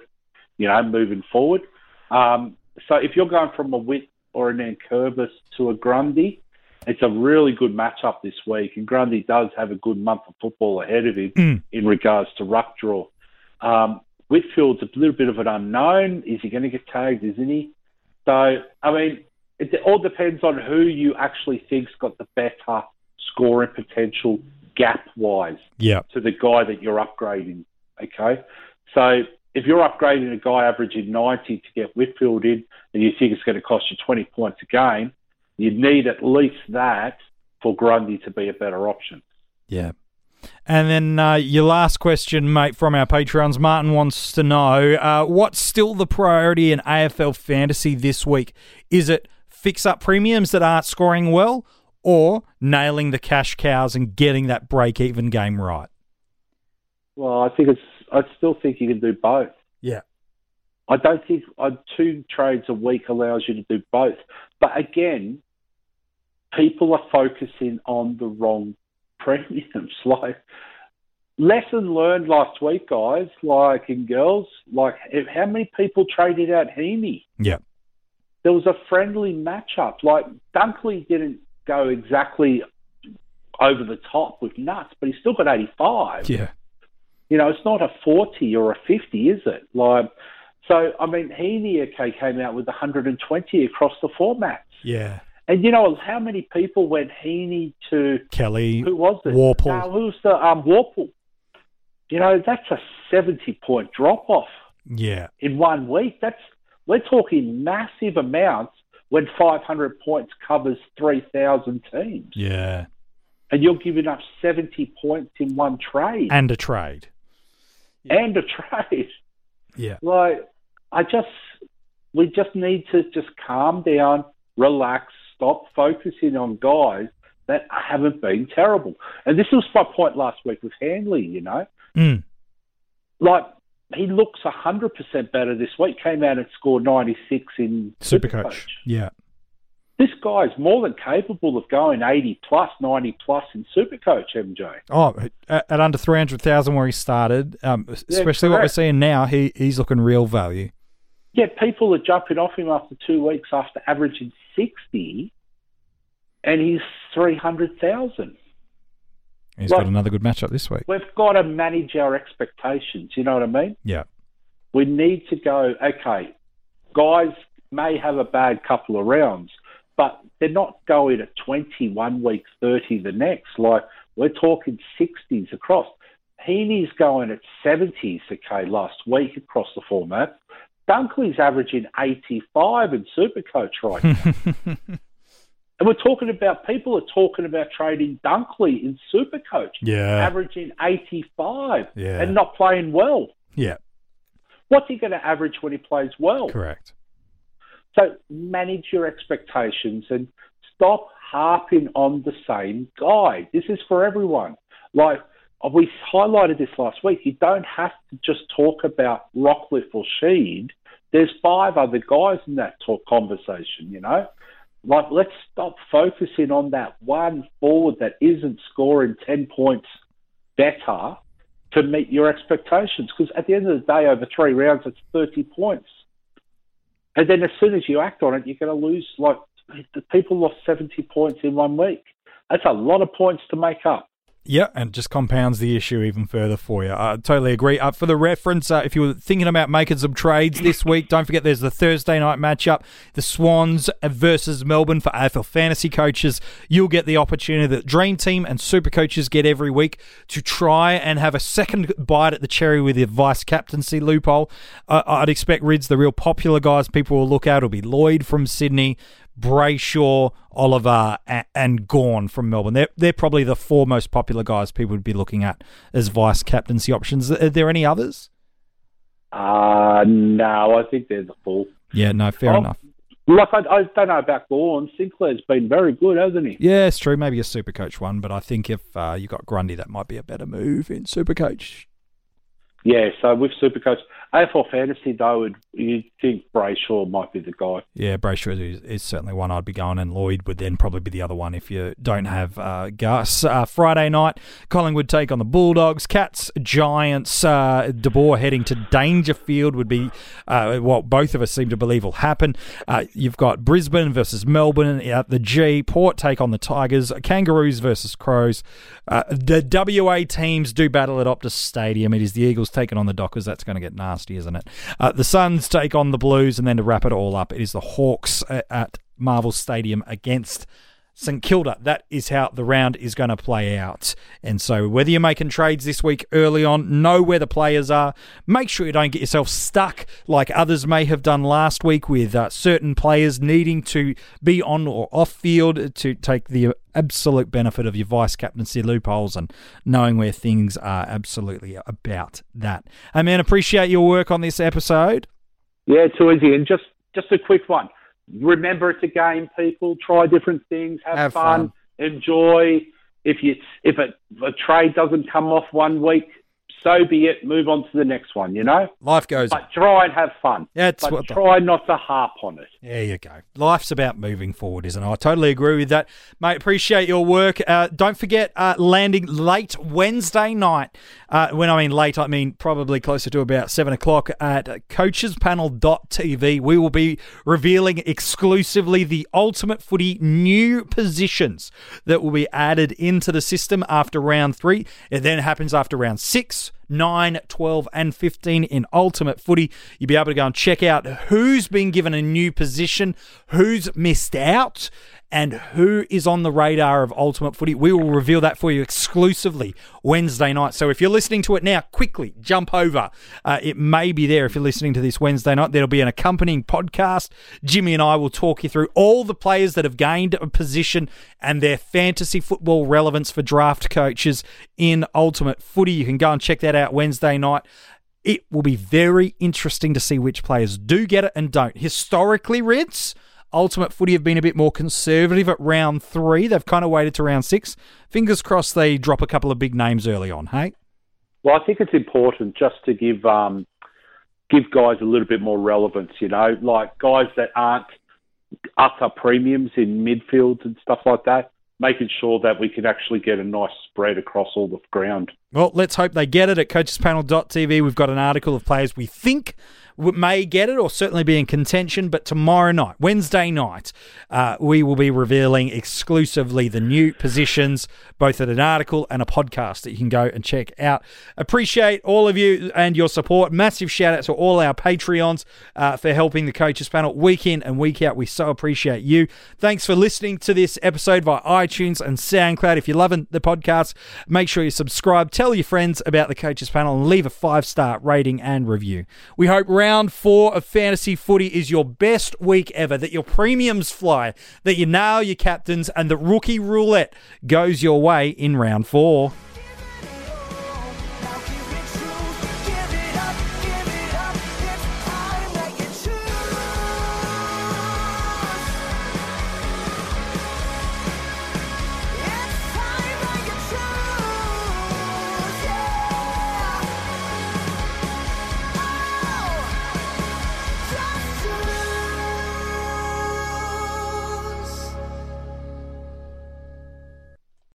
you know, moving forward. Um, so if you're going from a Witt or an Nankervis to a Grundy, it's a really good matchup this week, and Grundy does have a good month of football ahead of him Mm. in regards to ruck draw. Um, Whitfield's a little bit of an unknown. Is he going to get tagged? Isn't he? So I mean, it all depends on who you actually think's got the better scoring potential gap wise Yeah. to the guy that you're upgrading. Okay, so if you're upgrading a guy averaging 90 to get Whitfield in, and you think it's going to cost you 20 points a game, you need at least that for Grundy to be a better option. Yeah. And then uh, your last question, mate, from our Patreons. Martin wants to know uh, what's still the priority in AFL fantasy this week? Is it fix up premiums that aren't scoring well or nailing the cash cows and getting that break even game right? Well, I think it's. I still think you can do both. Yeah. I don't think uh, two trades a week allows you to do both. But again, people are focusing on the wrong premiums. Like lesson learned last week, guys. Like in girls, like how many people traded out Heeney? Yeah. There was a friendly matchup. Like Dunkley didn't go exactly over the top with nuts, but he still got 85 Yeah. you know, it's not a 40 or a 50, is it? Like, so, I mean, Heeney, okay, came out with 120 across the formats. Yeah. And you know, how many people went Heeney to, Kelly. who was it? Worpel. Who was the, um, Worpel. You know, that's a 70 point drop off Yeah. in one week. That's, we're talking massive amounts when 500 points covers 3,000 teams. Yeah. And you're giving up 70 points in one trade And a trade. and a trade. Yeah. like I just we just need to just calm down, relax, stop focusing on guys that haven't been terrible. And this was my point last week with Hanley, you know. Mm. Like he looks hundred percent better this week. Came out and scored ninety six in Supercoach. Yeah. This guy's more than capable of going eighty plus, ninety plus in Supercoach, MJ. Oh, at, at under 300,000 where he started, um, especially what we're seeing now, he, he's looking real value. Yeah, people are jumping off him after two weeks after averaging sixty, and he's three hundred thousand. He's Like- got another good matchup this week. We've got to manage our expectations. You know what I mean? Yeah. We need to go. Okay, guys may have a bad couple of rounds, but they're not going at twenty one week, thirty the next. Like we're talking sixties across. Heeney's going at seventies. Okay, last week across the format. Dunkley's averaging eighty five in Supercoach right now. And we're talking about people are talking about trading Dunkley in Supercoach, yeah. averaging 85 Yeah. and not playing well. Yeah. What's he going to average when he plays well? Correct. So manage your expectations and stop harping on the same guy. This is for everyone. Like we highlighted this last week. You don't have to just talk about Rockliff or Sheed. There's five other guys in that talk conversation. You know, like let's stop focusing on that one forward that isn't scoring ten points better to meet your expectations. Because at the end of the day, over three rounds, it's thirty points. And then as soon as you act on it, you're going to lose. Like the people lost 70 points in one week. That's a lot of points to make up. Yeah, and just compounds the issue even further for you. I totally agree. Uh, for the reference, uh, if you were thinking about making some trades this week, don't forget there's the Thursday night matchup, the Swans versus Melbourne for AFL fantasy coaches. You'll get the opportunity that Dream Team and Super Coaches get every week to try and have a second bite at the cherry with the vice captaincy loophole. Uh, I'd expect Rids, the real popular guys people will look at will be Lloyd from Sydney, Brayshaw, Oliver, and, Gawn from Melbourne. They're, they're probably the four most popular guys people would be looking at as vice captaincy options. Are there any others? Uh, no, I think they're the full. Yeah, no, fair Oh. enough. Like, I, I don't know about Gawn. Sinclair's been very good, hasn't he? Yeah, it's true. Maybe a super coach one, but I think if uh, you got Grundy, that might be a better move in super coach. Yeah, so with Supercoach, AFL Fantasy, though, would you think Brayshaw might be the guy. Yeah, Brayshaw is, is, certainly one I'd be going, and Lloyd would then probably be the other one if you don't have uh, Gus. Uh, Friday night, Collingwood take on the Bulldogs. Cats, Giants, uh, De Boer heading to Dangerfield would be uh, what both of us seem to believe will happen. Uh, you've got Brisbane versus Melbourne at the G. Port take on the Tigers. Kangaroos versus Crows. Uh, the WA teams do battle at Optus Stadium. It is the Eagles taking on the Dockers. That's going to get nasty, isn't it? the Suns take on the Blues, and then to wrap it all up, it is the Hawks at Marvel Stadium against St Kilda. That is how the round is going to play out. And so, whether you're making trades this week early on, know where the players are. Make sure you don't get yourself stuck like others may have done last week with uh, certain players needing to be on or off field to take the absolute benefit of your vice captaincy loopholes and knowing where things are absolutely about that. Hey, man, appreciate your work on this episode. Yeah, too easy. And just just a quick one. Remember, it's a game. People try different things, have, have fun, fun, enjoy. If you if a, a trade doesn't come off one week, so be it. Move on to the next one. You know, life goes. But try and have fun. That's but what try the... not to harp on it. There you go. Life's about moving forward, isn't it? I totally agree with that, mate. Appreciate your work. Uh, don't forget uh, landing late Wednesday night. Uh, when I mean late, I mean probably closer to about seven o'clock at coachespanel.tv. We will be revealing exclusively the ultimate footy new positions that will be added into the system after round three. It then happens after round six 9, 12, and 15 in Ultimate Footy. You'll be able to go and check out who's been given a new position, who's missed out, and who is on the radar of Ultimate Footy. We will reveal that for you exclusively Wednesday night. So if you're listening to it now, quickly jump over. Uh, it may be there if you're listening to this Wednesday night. There'll be an accompanying podcast. Jimmy and I will talk you through all the players that have gained a position and their fantasy football relevance for draft coaches in Ultimate Footy. You can go and check that out Wednesday night. It will be very interesting to see which players do get it and don't. Historically, Ritz, Ultimate Footy have been a bit more conservative at round three. They've kind of waited to round six. Fingers crossed they drop a couple of big names early on, hey? Well, I think it's important just to give um, give guys a little bit more relevance, you know, like guys that aren't utter premiums in midfield and stuff like that, making sure that we can actually get a nice spread across all the ground. Well, let's hope they get it at coachespanel.tv. We've got an article of players we think may get it or certainly be in contention. But tomorrow night, Wednesday night, uh, we will be revealing exclusively the new positions, both at an article and a podcast that you can go and check out. Appreciate all of you and your support. Massive shout out to all our Patreons uh, for helping the coaches panel week in and week out. We so appreciate you. Thanks for listening to this episode via iTunes and SoundCloud. If you're loving the podcast, make sure you subscribe, tell your friends about the coaches panel, and leave a five star rating and review. We hope round four of fantasy footy is your best week ever, that your premiums fly, that you nail your captains, and the rookie roulette goes your way in round four.